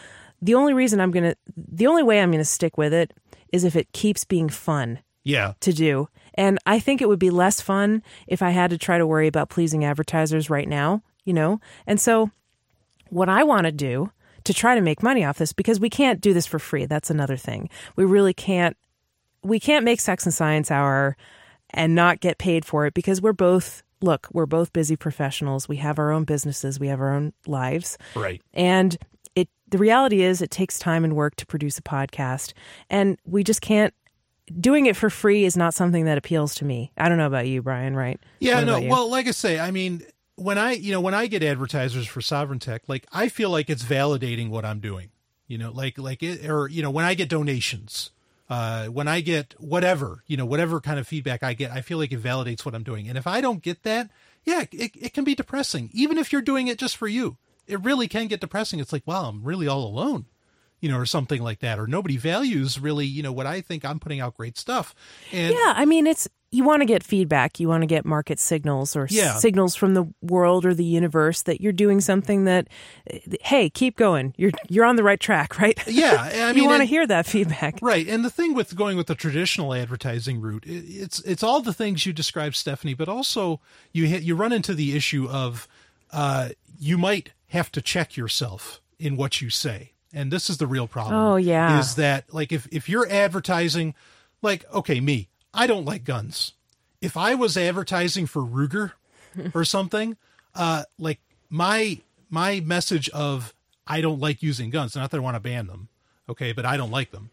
the only reason I'm going to, the only way I'm going to stick with it is if it keeps being fun Yeah. to do. And I think it would be less fun if I had to try to worry about pleasing advertisers right now, you know? And so what I want to do to try to make money off this because we can't do this for free. That's another thing. We really can't we can't make Sex and Science Hour and not get paid for it because we're both look, we're both busy professionals. We have our own businesses, we have our own lives. Right. And it the reality is it takes time and work to produce a podcast and we just can't doing it for free is not something that appeals to me. I don't know about you, Brian, right? Yeah, What no. Well, like I say, I mean, when I, you know, when I get advertisers for Sovryn Tech, like I feel like it's validating what I'm doing. You know, like like it, or you know, when I get donations, uh, when I get whatever, you know, whatever kind of feedback I get, I feel like it validates what I'm doing. And if I don't get that, yeah, it, it can be depressing. Even if you're doing it just for you, it really can get depressing. It's like, wow, I'm really all alone. You know, or something like that, or nobody values really, you know, what I think I'm putting out great stuff. And Yeah, I mean, it's you want to get feedback, you want to get market signals or s- Yeah. signals from the world or the universe that you're doing something that, hey, keep going. You're you're on the right track, right? yeah, I mean, you want to hear that feedback. Right, and the thing with going with the traditional advertising route, it's it's all the things you described, Stephanie, but also you hit, you run into the issue of uh, you might have to check yourself in what you say, and this is the real problem. Oh, yeah. is that like if if you're advertising, like okay, me, I don't like guns. If I was advertising for Ruger or something, uh, like my my message of I don't like using guns, not that I want to ban them, okay, but I don't like them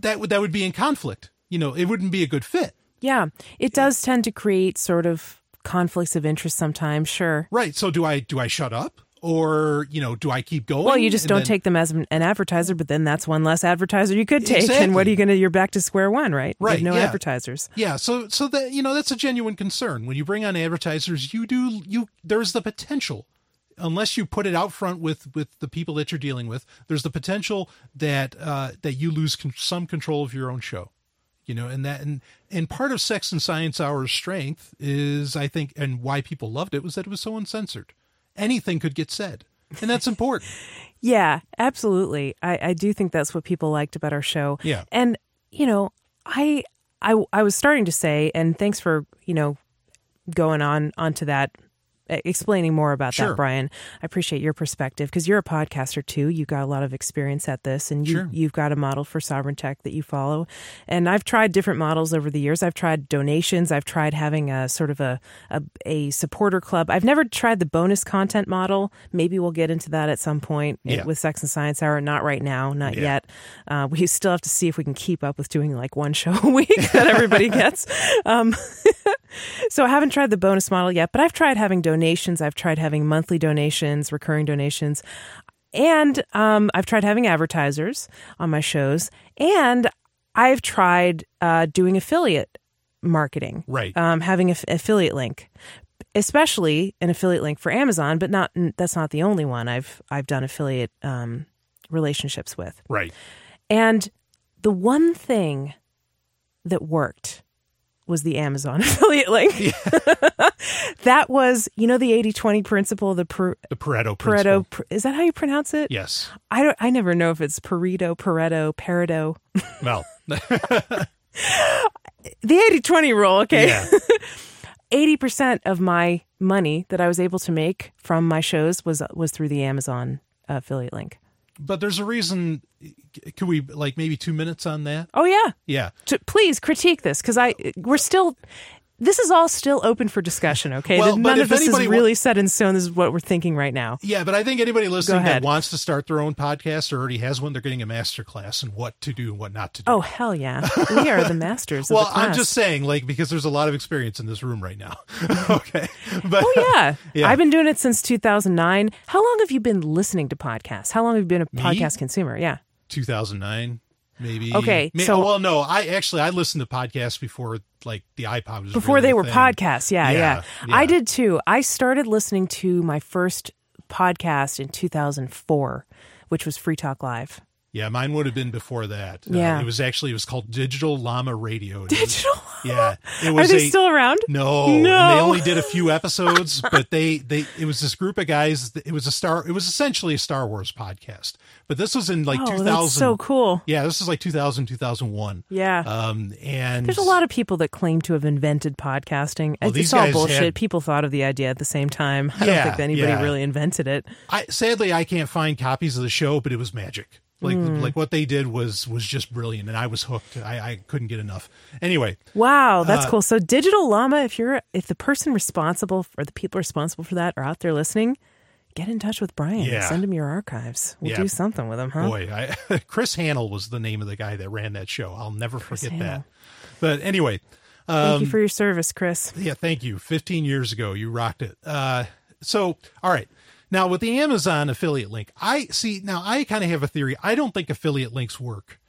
that would that would be in conflict. You know, it wouldn't be a good fit. Yeah, it does tend to create sort of conflicts of interest sometimes. Sure. Right. So do I do I shut up or, you know, do I keep going? Well, you just And don't then- take them as an an advertiser, but then that's one less advertiser you could take. And what are you going to? You're back to square one, right? Right, no yeah. advertisers. Yeah, so so that you know, that's a genuine concern. When you bring on advertisers, you do you there's the potential unless you put it out front with with the people that you're dealing with, there's the potential that uh that you lose con- some control of your own show. You know, and that and and part of Sex and Science Hour's strength is I think and why people loved it was that it was so uncensored. Anything could get said. And that's important. Yeah, absolutely. I, I do think that's what people liked about our show. Yeah. And, you know, I I I was starting to say, and thanks for, you know, going on onto that explaining more about Sure. that brian i appreciate your perspective because you're a podcaster too you've got a lot of experience at this and you, Sure. you've got a model for Sovryn Tech that you follow and i've tried different models over the years i've tried donations i've tried having a sort of a, a, a supporter club i've never tried the bonus content model maybe we'll get into that at some point Yeah. with sex and science hour not right now not Yeah. yet uh, we still have to see if we can keep up with doing like one show a week that everybody gets um, so I haven't tried the bonus model yet, but I've tried having donations. I've tried having monthly donations, recurring donations, and um, I've tried having advertisers on my shows, and I've tried uh, doing affiliate marketing, Right. Um, having an affiliate link, especially an affiliate link for Amazon, but not that's not the only one I've I've done affiliate um, relationships with. right. And the one thing that worked was the Amazon affiliate link. that was, you know, the 80 20 principle, the per, The Pareto Pareto. principle. per- Is that how you pronounce it? Yes. I, don't, I never know if it's Pareto, Pareto, Pareto. Well, The 80 20 rule, okay? yeah. 80% of my money that I was able to make from my shows was was through the Amazon uh, affiliate link. But there's a reason. Could we like maybe two minutes on that? Oh, yeah. Yeah. to, please critique this because I we're still this is all still open for discussion. Okay, Well, none of this is anybody wa- really set in stone. This is what we're thinking right now. Yeah, but I think anybody listening that wants to start their own podcast or already has one, they're getting a master class in what to do and what not to do. Oh hell yeah, we are the masters. well, of the. I'm just saying, like, because there's a lot of experience in this room right now. okay, but Oh yeah. Yeah. I've been doing it since 2009. How long have you been listening to podcasts? How long have you been a podcast consumer? Yeah. 2009, maybe. Okay, May- so- well, no, I actually I listened to podcasts before, like the iPod was Before really they were thing. podcasts. Yeah, Yeah, yeah, yeah. I did too. I started listening to my first podcast in 2004, which was Free Talk Live. Yeah, mine would have been before that. Uh, Yeah. it was actually it was called Digital Llama Radio. It was- Digital. yeah, it Are they a, still around? No, No. And they only did a few episodes, but they they it was this group of guys. It was a star. It was essentially a Star Wars podcast, but this was in like Oh, 2000. that's so cool. Yeah, this is like 2000, 2001. Yeah. Um, and There's a lot of people that claim to have invented podcasting. Well, it's all bullshit. had- People thought of the idea at the same time. I Yeah, don't think anybody yeah. really invented it. I sadly I can't find copies of the show, but it was magic. Like Hmm. like what they did was was just brilliant, and I was hooked. I, I couldn't get enough. Anyway, Wow, that's Uh, cool. So Digital Llama, if you're if the person responsible or the people responsible for that are out there listening, get in touch with Brian. Yeah. Send him your archives. We'll Yeah. do something with him, huh? boy, I, Chris Hannell was the name of the guy that ran that show. I'll never forget Hannell. that. But anyway, Thank um, you for your service, Chris. Yeah, thank you. 15 years ago, you rocked it. Uh, so, all right. Now, with the Amazon affiliate link, I see now I kind of have a theory. I don't think affiliate links work.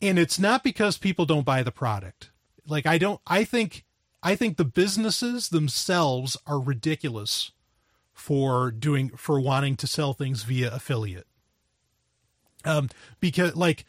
And it's not because people don't buy the product. Like I don't I think I think the businesses themselves are ridiculous for doing for wanting to sell things via affiliate. Um because like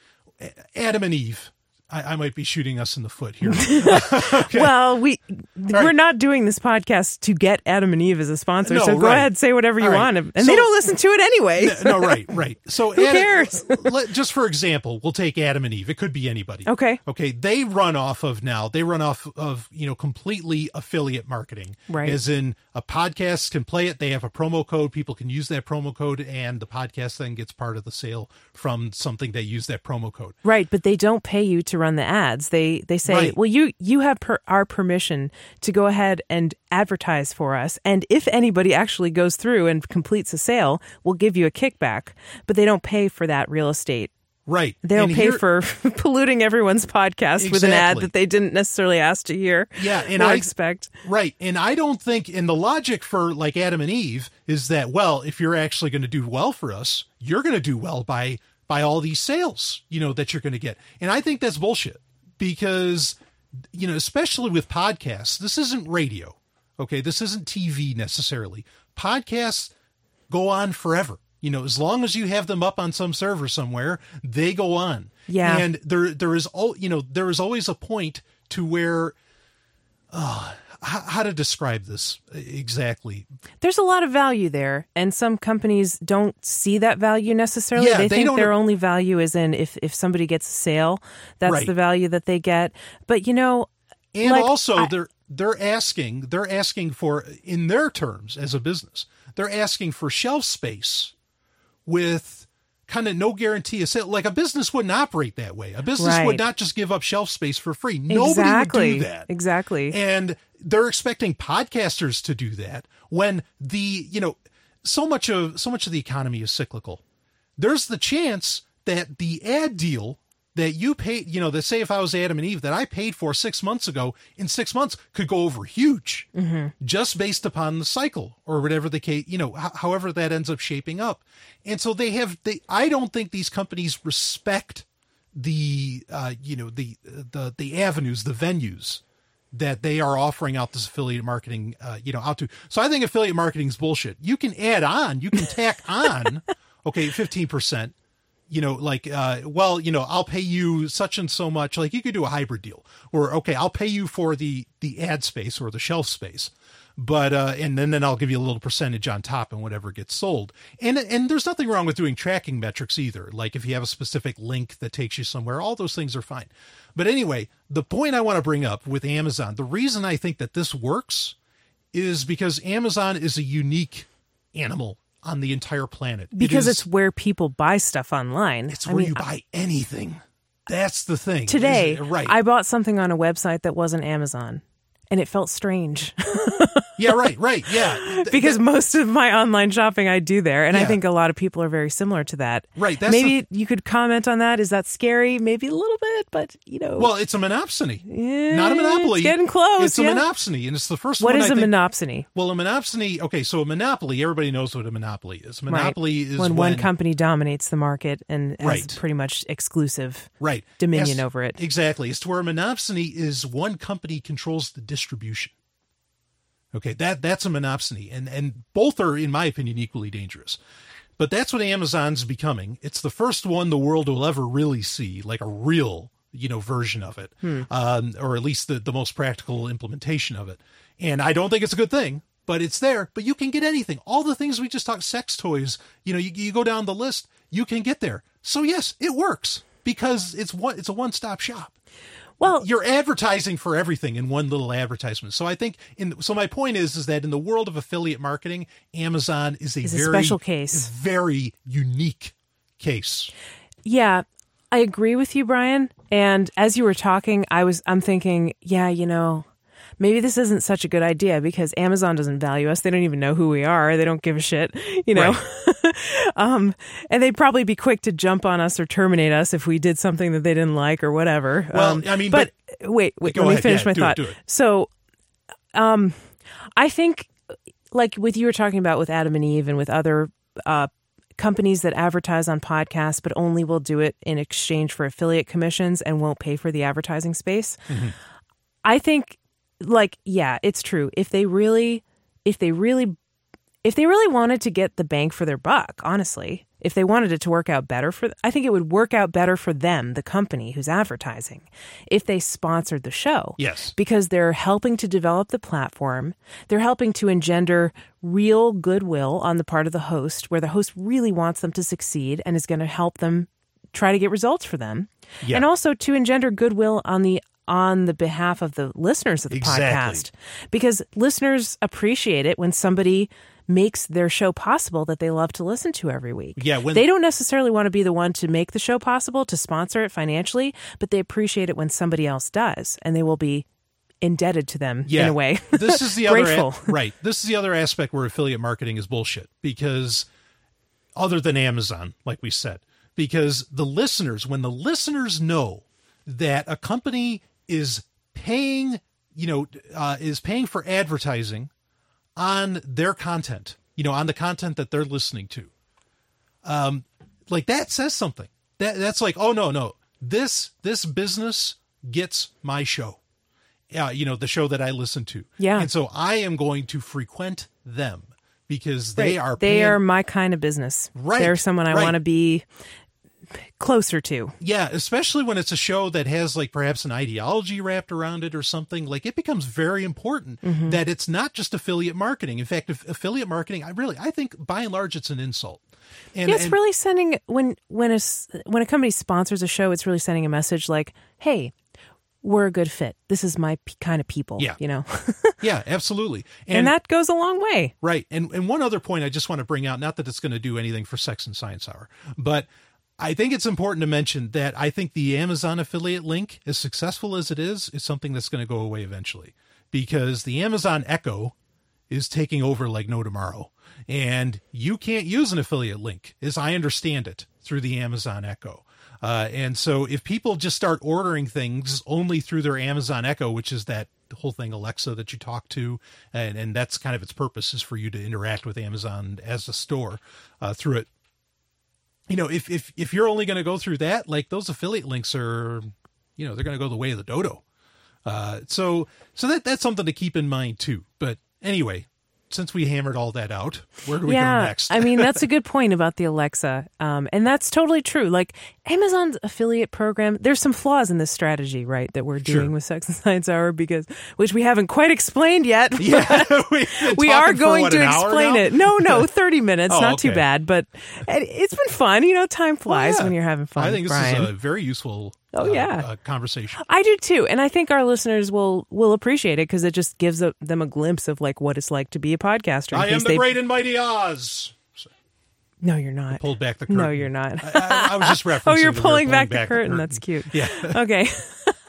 Adam and Eve, I, I might be shooting us in the foot here. Well, we we're right. not doing this podcast to get Adam and Eve as a sponsor. No, so go ahead, say whatever you All right. want, and So- they don't listen to it anyway. no, right, right. So Who Adam- cares? let, just for example, we'll take Adam and Eve. It could be anybody. Okay. Okay. They run off of now. They run off of you know completely affiliate marketing. Right. As in a podcast can play it. They have a promo code. People can use that promo code, and the podcast then gets part of the sale from something they use that promo code. Right, but they don't pay you to run the ads. They they say, Right. "Well, you you have per, our permission to go ahead and advertise for us, and if anybody actually goes through and completes a sale, we'll give you a kickback." But they don't pay for that real estate. Right. They don't And pay here- for polluting everyone's podcast with an ad that they didn't necessarily ask to hear. Yeah, and I- expect. Right. And I don't think, and the logic for like Adam and Eve is that, well, if you're actually going to do well for us, you're going to do well by, by all these sales, you know, that you're going to get. And I think that's bullshit because, you know, especially with podcasts, this isn't radio. Okay. This isn't TV necessarily. Podcasts go on forever. You know, as long as you have them up on some server somewhere, they go on. Yeah. And there, there is, all you know, there is always a point to where how, how to describe this exactly? There's a lot of value there, and some companies don't see that value necessarily. Yeah, they, they think their only value is in if if somebody gets a sale, that's Right. the value that they get. But you know, And Like, also, I- they're they're asking they're asking for in their terms as a business, they're asking for shelf space with kind of no guarantee of sale. Like a business wouldn't operate that way. A business Right. would not just give up shelf space for free. Nobody exactly, would do that. exactly. and they're expecting podcasters to do that when the you know so much of so much of the economy is cyclical there's the chance that the ad deal that you paid you know that say if i was adam and eve that i paid for six months ago in six months could go over huge just based upon the cycle or whatever the case you know h- however that ends up shaping up and so they have they i don't think these companies respect the uh you know the the the avenues the venues that they are offering out this affiliate marketing, uh, you know, out to. So I think affiliate marketing is bullshit. You can add on, you can tack on, okay, 15%, you know, like, uh, well, you know, I'll pay you such and so much. Like you could do a hybrid deal or, okay, I'll pay you for the, the ad space or the shelf space. But, uh, and then, then I'll give you a little percentage on top and whatever gets sold. And, and there's nothing wrong with doing tracking metrics either. Like if you have a specific link that takes you somewhere, all those things are fine. But anyway, the point I want to bring up with Amazon, the reason I think that this works is because Amazon is a unique animal on the entire planet. Because is- it's where people buy stuff online. it's I where mean, you buy anything. That's the thing. today, right? I bought something on a website that wasn't Amazon, and it felt strange yeah, right, right, yeah. Because th- most of my online shopping I do there, and I think a lot of people are very similar to that. Right, that's Maybe you could comment on that. Is that scary? Maybe a little bit, but you know. well, it's a monopsony, Yeah, not a monopoly. It's getting close. It's a yeah. monopsony, and it's the first What one. is I a think- monopsony? Well, a monopsony. Okay, so a monopoly. Everybody knows what a monopoly is. A monopoly right. is when, one company dominates the market and has Right. pretty much exclusive right dominion Yes, over it. Exactly. It's to where a monopsony is one company controls the distribution. Okay, that that's a monopsony, and and both are, in my opinion, equally dangerous. But that's what Amazon's becoming. It's the first one the world will ever really see, like a real, you know, version of it, um, or at least the the most practical implementation of it. And I don't think it's a good thing, but it's there. But you can get anything. All the things we just talked, sex toys. You know, you, you go down the list, you can get there. So yes, it works because it's one. It's a one stop shop Well, you're advertising for everything in one little advertisement. So I think in so my point is is that in the world of affiliate marketing, Amazon is a Is a very special case. very unique case. Yeah, I agree with you, Brian. And as you were talking, I was I'm thinking, yeah, you know, maybe this isn't such a good idea because Amazon doesn't value us. They don't even know who we are. They don't give a shit, you know. um, and they'd probably be quick to jump on us or terminate us if we did something that they didn't like or whatever. Well, Um, I mean, but, wait, wait, Go let me ahead. finish Yeah, my it, thought. do it. So, um, I think like with you were talking about with Adam and Eve and with other uh, companies that advertise on podcasts, but only will do it in exchange for affiliate commissions and won't pay for the advertising space. I think, like, yeah, it's true. If they really, if they really, if they really wanted to get the bang for their buck, honestly, if they wanted it to work out better for, I think it would work out better for them, the company who's advertising, if they sponsored the show Yes. because they're helping to develop the platform. They're helping to engender real goodwill on the part of the host, where the host really wants them to succeed and is going to help them try to get results for them. Yeah. And also to engender goodwill on the on the behalf of the listeners of the Exactly. podcast because listeners appreciate it when somebody makes their show possible that they love to listen to every week. Yeah, when- they don't necessarily want to be the one to make the show possible, to sponsor it financially, but they appreciate it when somebody else does and they will be indebted to them Yeah. in a way. this is the other a- right. This is the other aspect where affiliate marketing is bullshit because other than Amazon, like we said, because the listeners, when the listeners know that a company is paying, you know, uh, is paying for advertising on their content, you know, on the content that they're listening to, um, like that says something. That that's like, oh no, no, this this business gets my show uh, you know, the show that I listen to. Yeah. And so I am going to frequent them because they Right. are they are my kind of business. Right, They're someone I right. want to be closer to. yeah, especially when it's a show that has like perhaps an ideology wrapped around it or something. Like it becomes very important Mm-hmm. that it's not just affiliate marketing. In fact, if affiliate marketing, I really I think by and large it's an insult. And, Yeah, it's and- really sending when when a when a company sponsors a show, it's really sending a message like, "Hey, we're a good fit. This is my p- kind of people." Yeah. you know, yeah, absolutely. and, that goes a long way. Right. And and one other point I just want to bring out, not that it's going to do anything for Sex and Science Hour, but I think it's important to mention that I think the Amazon affiliate link, as successful as it is, is something that's going to go away eventually. Because the Amazon Echo is taking over like no tomorrow. And you can't use an affiliate link, as I understand it, through the Amazon Echo. Uh, and so if people just start ordering things only through their Amazon Echo, which is that whole thing Alexa that you talk to, and, and that's kind of its purpose is for you to interact with Amazon as a store uh, through it. You know, if if if you're only going to go through that, like those affiliate links are, you know, they're going to go the way of the dodo. Uh, so so that that's something to keep in mind too. But anyway, since we hammered all that out, where do we yeah, go next? I mean that's a good point about the Alexa, um, and that's totally true. Like Amazon's affiliate program, there's some flaws in this strategy, right? That we're doing Sure. with Sex and Science Hour because which we haven't quite explained yet. yeah, been are going what, to explain it. No, no, 30 minutes, Oh, not too bad, but it, it's been fun. You know, time flies yeah. when you're having fun. I think this Brian. is a very useful. Oh, uh, yeah. uh, conversation. I do too, and I think our listeners will will appreciate it because it just gives a, them a glimpse of like what it's like to be a podcaster. I am the they- great and mighty Oz. No, you're not. Pulled back the curtain. No, you're not. I, I- was just referencing. oh, you're pulling back, the curtain. That's cute. Yeah. Okay.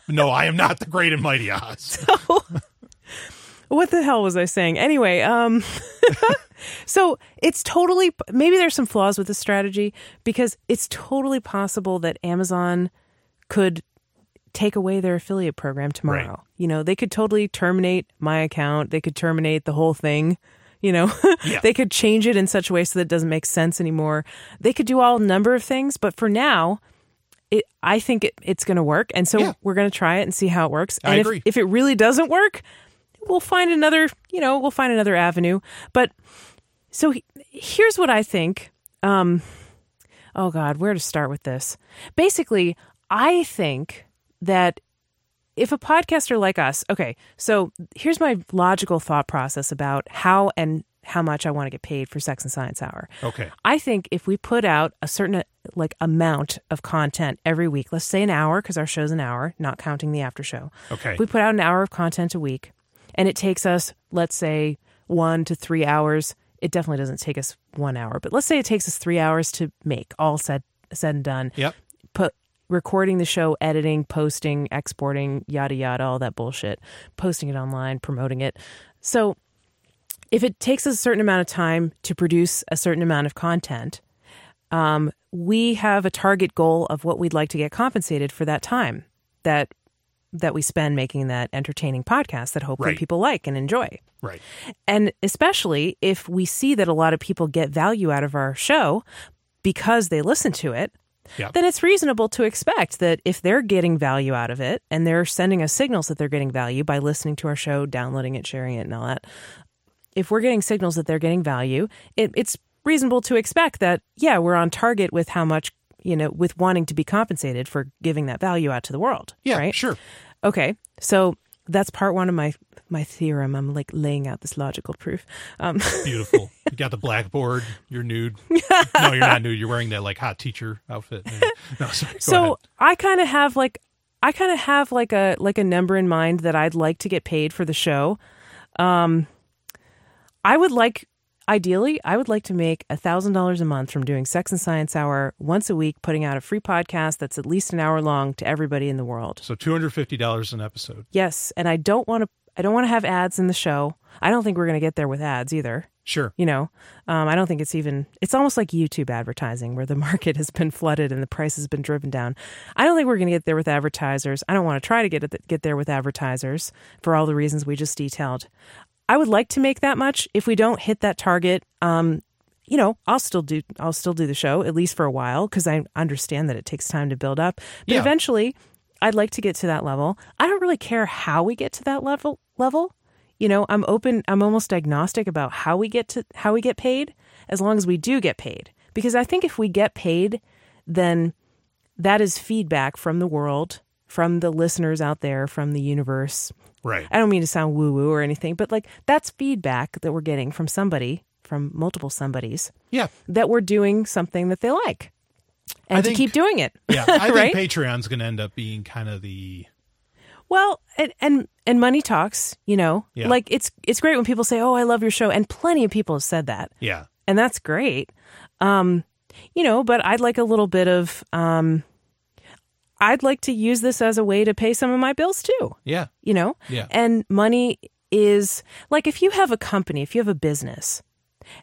No, I am not the great and mighty Oz. so, what the hell was I saying? Anyway, um, so it's totally maybe there's some flaws with the strategy because it's totally possible that Amazon could take away their affiliate program tomorrow. Right. You know, they could totally terminate my account. They could terminate the whole thing. You know, Yeah. they could change it in such a way so that it doesn't make sense anymore. They could do all number of things, but for now, it I think it, it's going to work, and so Yeah. we're going to try it and see how it works. I And if, agree. if it really doesn't work, we'll find another. You know, we'll find another avenue. But so he- here's what I think. Um, oh God, where to start with this? Basically, I think that if a podcaster like us, okay, so here's my logical thought process about how and how much I want to get paid for Sex and Science Hour. Okay. I think if we put out a certain like amount of content every week, let's say an hour because our show's an hour, not counting the after show. Okay. If we put out an hour of content a week, and it takes us, let's say, one to three hours. It definitely doesn't take us one hour, but let's say it takes us three hours to make, all said said and done. Yep. Put recording the show, editing, posting, exporting, yada yada, all that bullshit, posting it online, promoting it. So if it takes us a certain amount of time to produce a certain amount of content, um, we have a target goal of what we'd like to get compensated for that time that that we spend making that entertaining podcast that hopefully Right. people like and enjoy. Right. And especially if we see that a lot of people get value out of our show because they listen to it, Yeah. then it's reasonable to expect that if they're getting value out of it and they're sending us signals that they're getting value by listening to our show, downloading it, sharing it, and all that, if we're getting signals that they're getting value, it, it's reasonable to expect that, yeah, we're on target with how much, you know, with wanting to be compensated for giving that value out to the world. Yeah. Right. Sure. Okay, so that's part one of my my theorem. I'm like laying out this logical proof. Um, Beautiful. you got the blackboard. You're nude. no, you're not nude. You're wearing that like hot teacher outfit. No, sorry. So ahead. I kind of have like I kind of have like a like a number in mind that I'd like to get paid for the show. Um, I would like ideally I would like to make a thousand dollars a month from doing Sex and Science Hour once a week, putting out a free podcast that's at least an hour long to everybody in the world. So two hundred fifty dollars an episode. Yes, and I don't want to. I don't want to have ads in the show. I don't think we're going to get there with ads either. Sure. You know, um, I don't think it's even. It's almost like YouTube advertising, where the market has been flooded and the price has been driven down. I don't think we're going to get there with advertisers. I don't want to try to get it, get there with advertisers for all the reasons we just detailed. I would like to make that much. If we don't hit that target, um, you know, I'll still do. I'll still do the show at least for a while because I understand that it takes time to build up. But Yeah. eventually, I'd like to get to that level. I don't really care how we get to that level. Level, you know, I'm open. I'm almost agnostic about how we get to how we get paid, as long as we do get paid. Because I think if we get paid, then that is feedback from the world, from the listeners out there, from the universe. Right. I don't mean to sound woo woo or anything, but like that's feedback that we're getting from somebody, from multiple somebodies, Yeah. that we're doing something that they like, and I to think- keep doing it. Yeah. I Right? think Patreon's going to end up being kind of the Well, and, and and money talks, you know. Yeah. Like it's it's great when people say, "Oh, I love your show," and plenty of people have said that, yeah. and that's great. Um, you know, but I'd like a little bit of um, I'd like to use this as a way to pay some of my bills too. Yeah. You know, Yeah. and money is like if you have a company, if you have a business,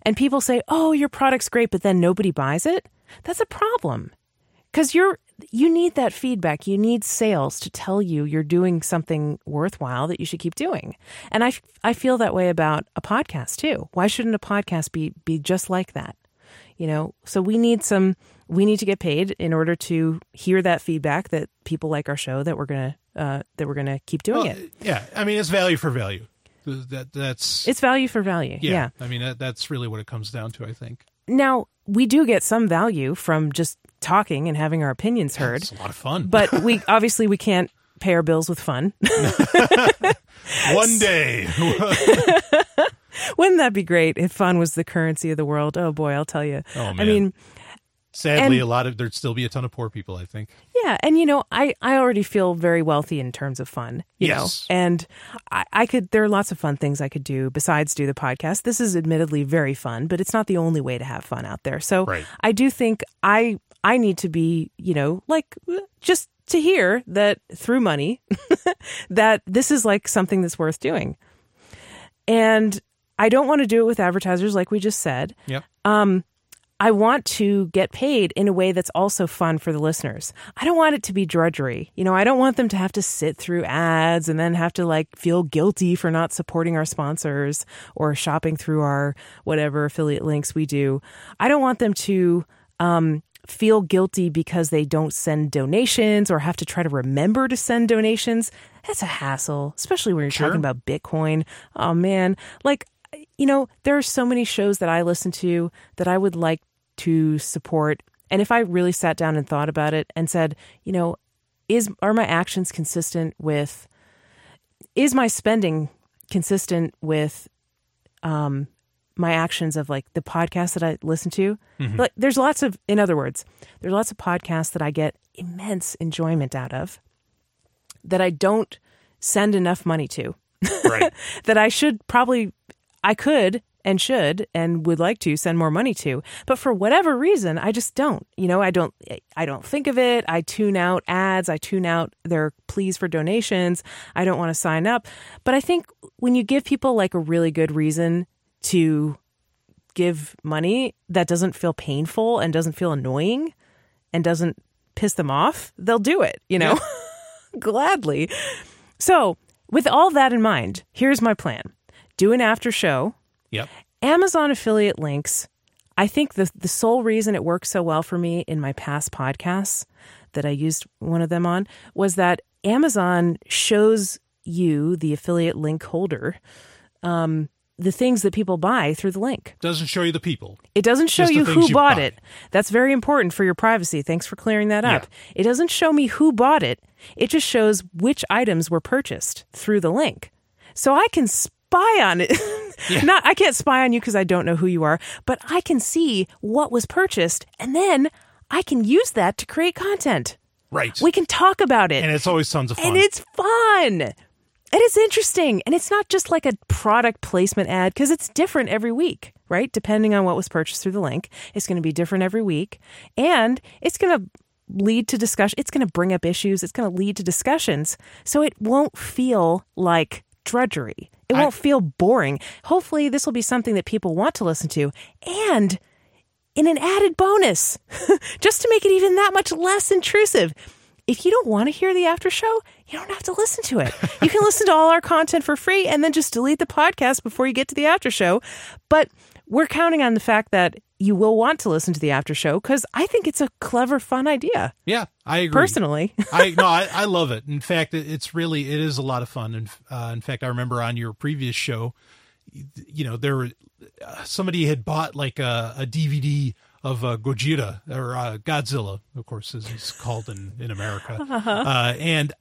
and people say, "Oh, your product's great," but then nobody buys it, that's a problem. Cuz you're you need that feedback. You need sales to tell you you're doing something worthwhile that you should keep doing. And I I feel that way about a podcast too. Why shouldn't a podcast be be just like that? You know, so we need some we need to get paid in order to hear that feedback that people like our show that we're going to uh, that we're to keep doing Well, it. yeah. I mean, it's value for value. That that's It's value for value. yeah. yeah. I mean, that, that's really what it comes down to. I think Now, we do get some value from just talking and having our opinions heard, it's a lot of fun. but we obviously we can't pay our bills with fun. one day, Wouldn't that be great if fun was the currency of the world? Oh boy, I'll tell you. Oh, I mean, sadly, And- a lot of there'd still be a ton of poor people. I think. yeah, and you know, I I already feel very wealthy in terms of fun. You Yes. know, and I, I could there are lots of fun things I could do besides do the podcast. This is admittedly very fun, but it's not the only way to have fun out there. So Right. I do think I I need to be you know like just to hear that through money that this is like something that's worth doing. And I don't want to do it with advertisers like we just said. Yep. Um, I want to get paid in a way that's also fun for the listeners. I don't want it to be drudgery. You know, I don't want them to have to sit through ads and then have to like feel guilty for not supporting our sponsors or shopping through our whatever affiliate links we do. I don't want them to um, feel guilty because they don't send donations or have to try to remember to send donations. That's a hassle, especially when you're Sure. talking about Bitcoin. Oh man, like you know, there are so many shows that I listen to that I would like to support. And if I really sat down and thought about it and said, you know, is are my actions consistent with is my spending consistent with um my actions of like the podcast that I listen to? Like there's lots of in other words, there's lots of podcasts that I get immense enjoyment out of that I don't send enough money to Right. that I should probably, I could and should and would like to send more money to, but for whatever reason, I just don't. You know, I don't, I don't think of it. I tune out ads. I tune out their pleas for donations. I don't want to sign up. But I think when you give people like a really good reason to give money that doesn't feel painful and doesn't feel annoying and doesn't piss them off, they'll do it, you know, gladly. So, with all that in mind, here's my plan do an after show. Yep. Amazon affiliate links. I think the the sole reason it worked so well for me in my past podcasts that I used one of them on was that Amazon shows you, the affiliate link holder, um, the things that people buy through the link. Doesn't show you the people. It doesn't show you who you bought buy. it. That's very important for your privacy. Thanks for clearing that up. Yeah. It doesn't show me who bought it. It just shows which items were purchased through the link. So I can spy on it. Not I can't spy on you because I don't know who you are, but I can see what was purchased and then I can use that to create content. Right. We can talk about it and it's always tons of fun. and it's fun and it's interesting and it's not just like a product placement ad because it's different every week right depending on what was purchased through the link it's going to be different every week and it's going to lead to discussion it's going to bring up issues it's going to lead to discussions so it won't feel like drudgery it I- won't feel boring hopefully this will be something that people want to listen to and in an added bonus, just to make it even that much less intrusive. If you don't want to hear the after show, you don't have to listen to it. You can listen to all our content for free and then just delete the podcast before you get to the after show. But we're counting on the fact that you will want to listen to the after show because I think it's a clever, fun idea. yeah, I agree. Personally, I no, I, I love it. In fact, it's really it is a lot of fun. And uh, in fact, I remember on your previous show, you know, there were uh, somebody had bought like a, a DVD of uh, Gojira or uh, Godzilla, of course, as he's called in in America, uh, and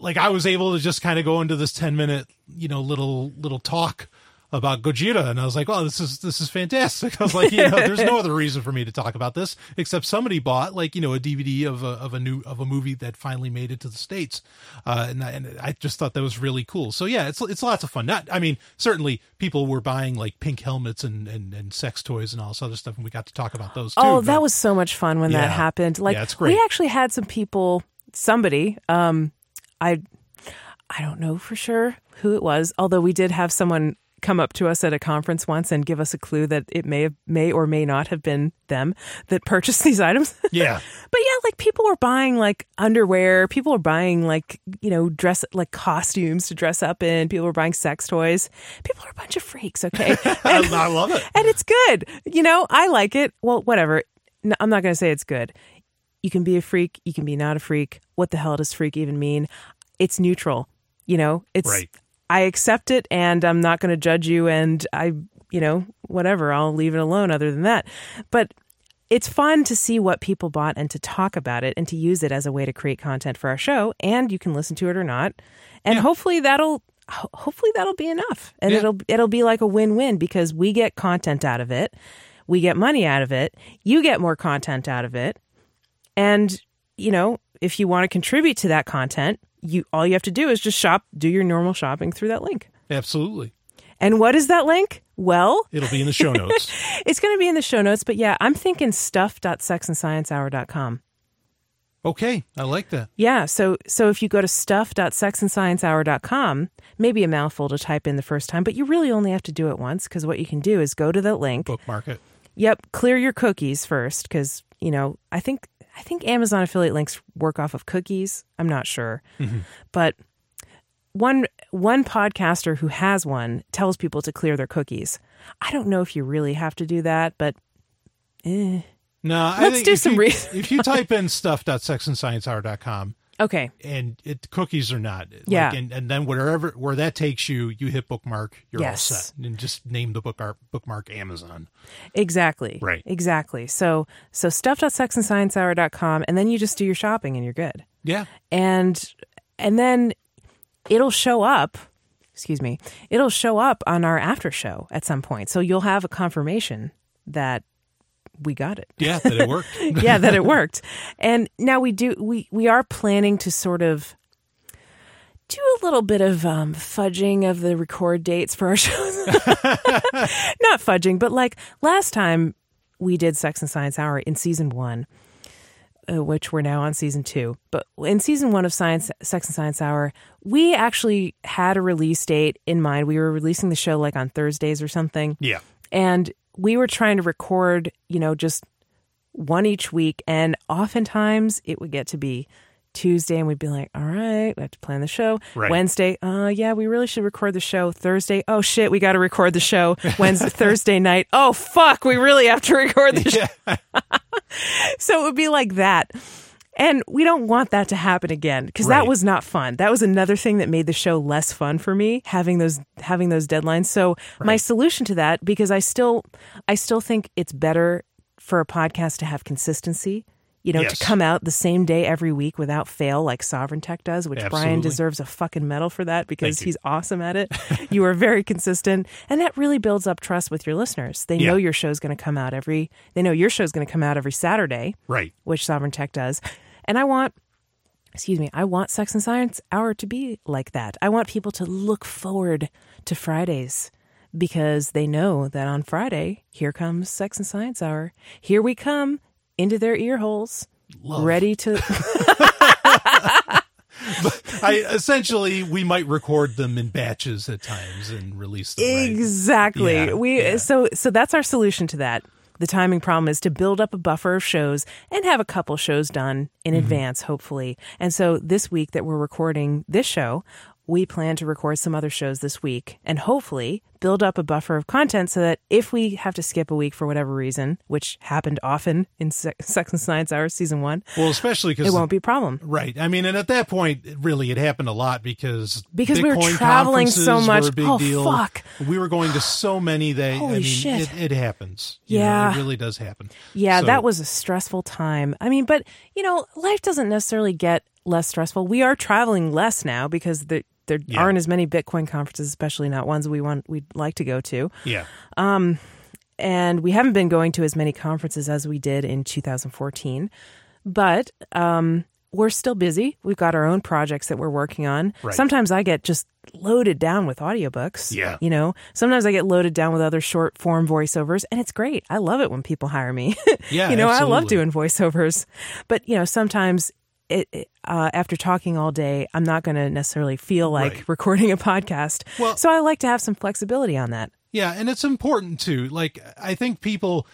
like I was able to just kind of go into this ten minute, you know, little little talk about Gojira, and I was like, "Oh, this is this is fantastic." I was like, "You know, there's no other reason for me to talk about this except somebody bought like you know a DVD of a of a new of a movie that finally made it to the states, uh, and I, and I just thought that was really cool. So yeah, it's it's lots of fun. Not, I mean, certainly people were buying like pink helmets and and, and sex toys and all this other stuff, and we got to talk about those too. Oh, but- that was so much fun when that happened. Like Yeah, it's great. we actually had some people, somebody, um, I, I don't know for sure who it was. Although we did have someone come up to us at a conference once and give us a clue that it may have, may or may not have been them that purchased these items. yeah. But yeah, like people were buying like underwear. People were buying like, you know, dress like costumes to dress up in. People were buying sex toys. People are a bunch of freaks, okay? I, I love it. and it's good. You know, I like it. Well, whatever. No, I'm not going to say it's good. You can be a freak. You can be not a freak. What the hell does freak even mean? It's neutral. You know, it's. Right. I accept it, and I'm not going to judge you. And I, you know, whatever. I'll leave it alone. Other than that, but it's fun to see what people bought and to talk about it and to use it as a way to create content for our show. And you can listen to it or not. And hopefully that'll hopefully that'll be enough. And Yeah. it'll it'll be like a win-win because we get content out of it. We get money out of it. You get more content out of it. And you know, if you want to contribute to that content, you all you have to do is just shop, do your normal shopping through that link. Absolutely. And what is that link? Well, It'll be in the show notes. it's going to be in the show notes, but yeah, I'm thinking stuff.sexandsciencehour.com. Okay, I like that. Yeah, so so if you go to stuff.sexandsciencehour.com, maybe a mouthful to type in the first time, but you really only have to do it once because what you can do is go to that link. Bookmark it. Yep, clear your cookies first because you know I think I think Amazon affiliate links work off of cookies. I'm not sure, but one one podcaster who has one tells people to clear their cookies. I don't know if you really have to do that, but eh. No, I Let's think do if some you, re- if you type in stuff.sexandsciencehour.com okay, and it cookies or not, like, Yeah. and, and then wherever where that takes you, you hit bookmark, you're Yes. all set. And just name the book bookmark bookmark Amazon. exactly, Right. exactly. So so stuff.sexandsciencehour.com, and then you just do your shopping and you're good. Yeah. and and then it'll show up excuse me it'll show up on our after show at some point so you'll have a confirmation that we got it Yeah, that it worked. yeah that it worked and now we do we we are planning to sort of do a little bit of um, fudging of the record dates for our shows not fudging but like last time we did sex and science hour in season one uh, which we're now on season two. But in season one of Science, Sex and Science Hour, we actually had a release date in mind. We were releasing the show like on Thursdays or something, yeah. and we were trying to record, you know, just one each week. And oftentimes it would get to be Tuesday, and we'd be like, "All right, we have to plan the show." Right. Wednesday, uh, yeah, we really should record the show. Thursday, oh shit, we got to record the show. Wednesday, Thursday night, oh fuck, we really have to record the show. Yeah. So it would be like that. And we don't want that to happen again because that was not fun. That was another thing that made the show less fun for me having those having those deadlines. So my solution to that because I still I still think it's better for a podcast to have consistency, you know, Yes. to come out the same day every week without fail like Sovryn Tech does, which Brian deserves a fucking medal for that because he's awesome at it. you are very consistent and that really builds up trust with your listeners. They Yeah. know your show's going to come out every they know your show's going to come out every Saturday Right. which Sovryn Tech does. And I want, excuse me, I want Sex and Science Hour to be like that. I want people to look forward to Fridays because they know that on Friday, here comes Sex and Science Hour. Here we come into their ear holes, Love. ready to. I essentially we might record them in batches at times and release them. right? Exactly. Yeah, we yeah. so so that's our solution to that. The timing problem is to build up a buffer of shows and have a couple shows done in Mm-hmm. advance, hopefully. And so this week that we're recording this show, we plan to record some other shows this week and hopefully build up a buffer of content so that if we have to skip a week for whatever reason, which happened often in Se- Sex and Science Hour season one, Well, especially because it won't be a problem. Right. I mean, and at that point, really, it happened a lot because Because we were traveling so much. Were a big Oh, deal. fuck. We were going to so many that Holy I mean, shit. It, it happens. You know, Yeah. it really does happen. Yeah, So- that was a stressful time. I mean, but you know, life doesn't necessarily get less stressful. We are traveling less now because there there Yeah. aren't as many Bitcoin conferences, especially not ones we want we'd like to go to. yeah. And we haven't been going to as many conferences as we did in 2014. But um we're still busy. We've got our own projects that we're working on. Right. Sometimes I get just loaded down with audiobooks. Yeah. You know, sometimes I get loaded down with other short form voiceovers, and it's great. I love it when people hire me. Yeah, you know, I love doing voiceovers. But, you know, sometimes it, uh, after talking all day, I'm not going to necessarily feel like Right. recording a podcast. Well- so I like to have some flexibility on that. Yeah, and it's important too. Like I think people,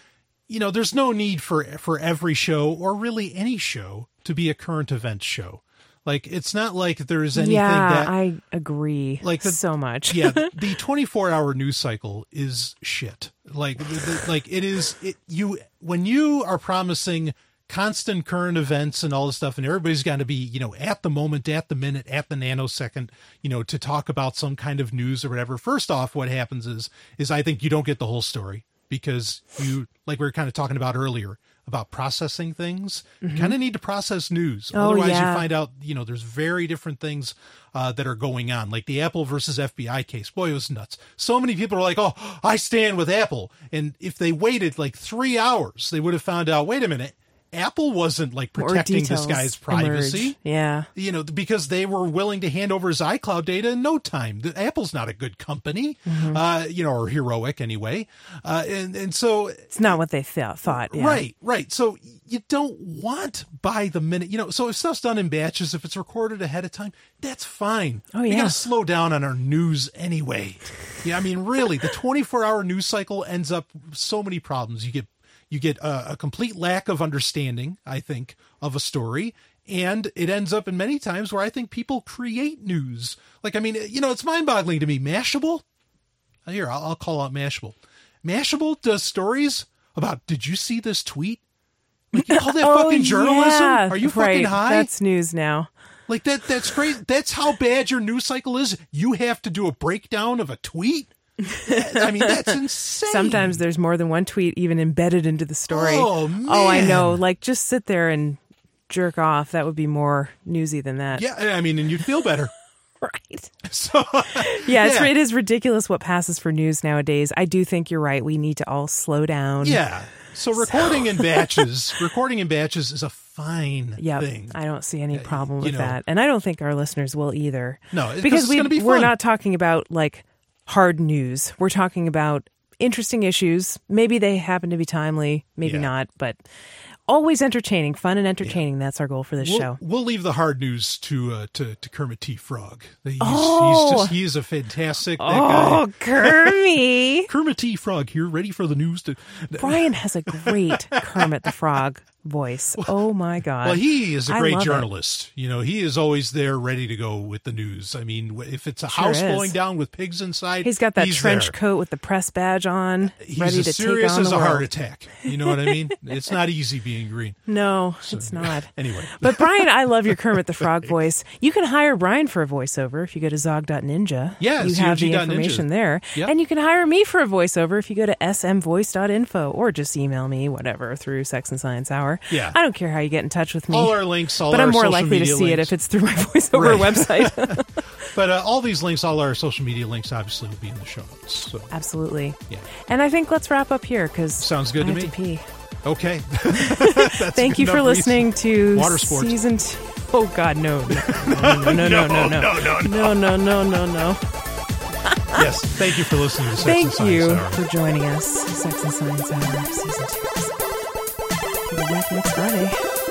you know, there's no need for for every show or really any show to be a current event show. Like it's not like there's anything yeah, that I agree Like the- so much. yeah, the 24 hour news cycle is shit. Like, the, the, like it is. It you when you are promising constant current events and all this stuff, and everybody's got to be you know at the moment, at the minute, at the nanosecond, you know, to talk about some kind of news or whatever. First off, what happens is is I think you don't get the whole story because you like we were kind of talking about earlier about processing things. You kind of need to process news. Mm-hmm. Oh, Otherwise, yeah. you find out, you know, there's very different things uh, that are going on, like the Apple versus FBI case. Boy, it was nuts. So many people are like, oh, I stand with Apple. And if they waited like three hours, they would have found out, wait a minute, Apple wasn't like protecting this guy's privacy. emerge. Yeah. You know, because they were willing to hand over his iCloud data in no time. The, Apple's not a good company, Mm-hmm. uh, you know, or heroic anyway. Uh, and and so It's not what they th- thought. Yeah. Right, right. So you don't want by the minute, you know. So if stuff's done in batches, if it's recorded ahead of time, that's fine. Oh, we yeah. gotta slow down on our news anyway. Yeah, I mean, really, the 24 hour news cycle ends up so many problems. You get you get a, a complete lack of understanding, I think, of a story. And it ends up in many times where I think people create news. Like, I mean, you know, it's mind boggling to me. Mashable, uh, here, I'll, I'll call out Mashable. Mashable does stories about, did you see this tweet? Like, you call that Oh, fucking journalism? yeah. Are you right. fucking high? That's news now. Like that that's great. That's how bad your news cycle is. You have to do a breakdown of a tweet. I mean, that's insane. Sometimes there's more than one tweet even embedded into the story. Oh, man. Oh, I know. Like just sit there and jerk off. That would be more newsy than that. Yeah, I mean, and you'd feel better. Right. So Yeah, it's, Yeah. it is ridiculous what passes for news nowadays. I do think you're right. We need to all slow down. yeah. So recording in batches, recording in batches is a fine Yep. thing. I don't see any problem you with know. that. And I don't think our listeners will either. No, because we, we're not talking about like hard news. We're talking about interesting issues. Maybe they happen to be timely, maybe Yeah. not, but always entertaining, fun and entertaining. That's our goal for this We'll, show. we'll leave the hard news to uh, to, to Kermit T. Frog. He's, Oh. he's just he is a fantastic Oh, guy. Kermit. Kermit T. Frog here, ready for the news to. Brian has a great Kermit the Frog voice. Oh my god. Well, he is a great love it. journalist. You know, he is always there, ready to go with the news. I mean, if it's a Sure house is. blowing down with pigs inside, He's got that he's trench there. coat with the press badge on, He's ready as to serious take on as the a world. heart attack. You know what I mean? it's not easy being green. No, it's not. Anyway, But Brian, I love your Kermit the Frog voice. You can hire Brian for a voiceover if you go to zog.ninja. Yeah, you have the information there. Yep. And you can hire me for a voiceover if you go to smvoice.info or just email me, whatever, through Sex and Science Hour. Yeah. I don't care how you get in touch with me. All our links, all but I'm more likely to see links. it if it's through my voiceover right. website. but uh, all these links, all our social media links, obviously will be in the show notes. So. Absolutely. Yeah. And I think let's wrap up here because sounds good I to me. To okay. Thank you for listening reason. to Water Sports season. Two. Oh God, no, no, no, no, no, no, no, no, no, no, no, no, no. yes, thank you for listening to Sex Thank you Hour. for joining us, Sex and Science Hour, Season 2. Mix Mix Friday.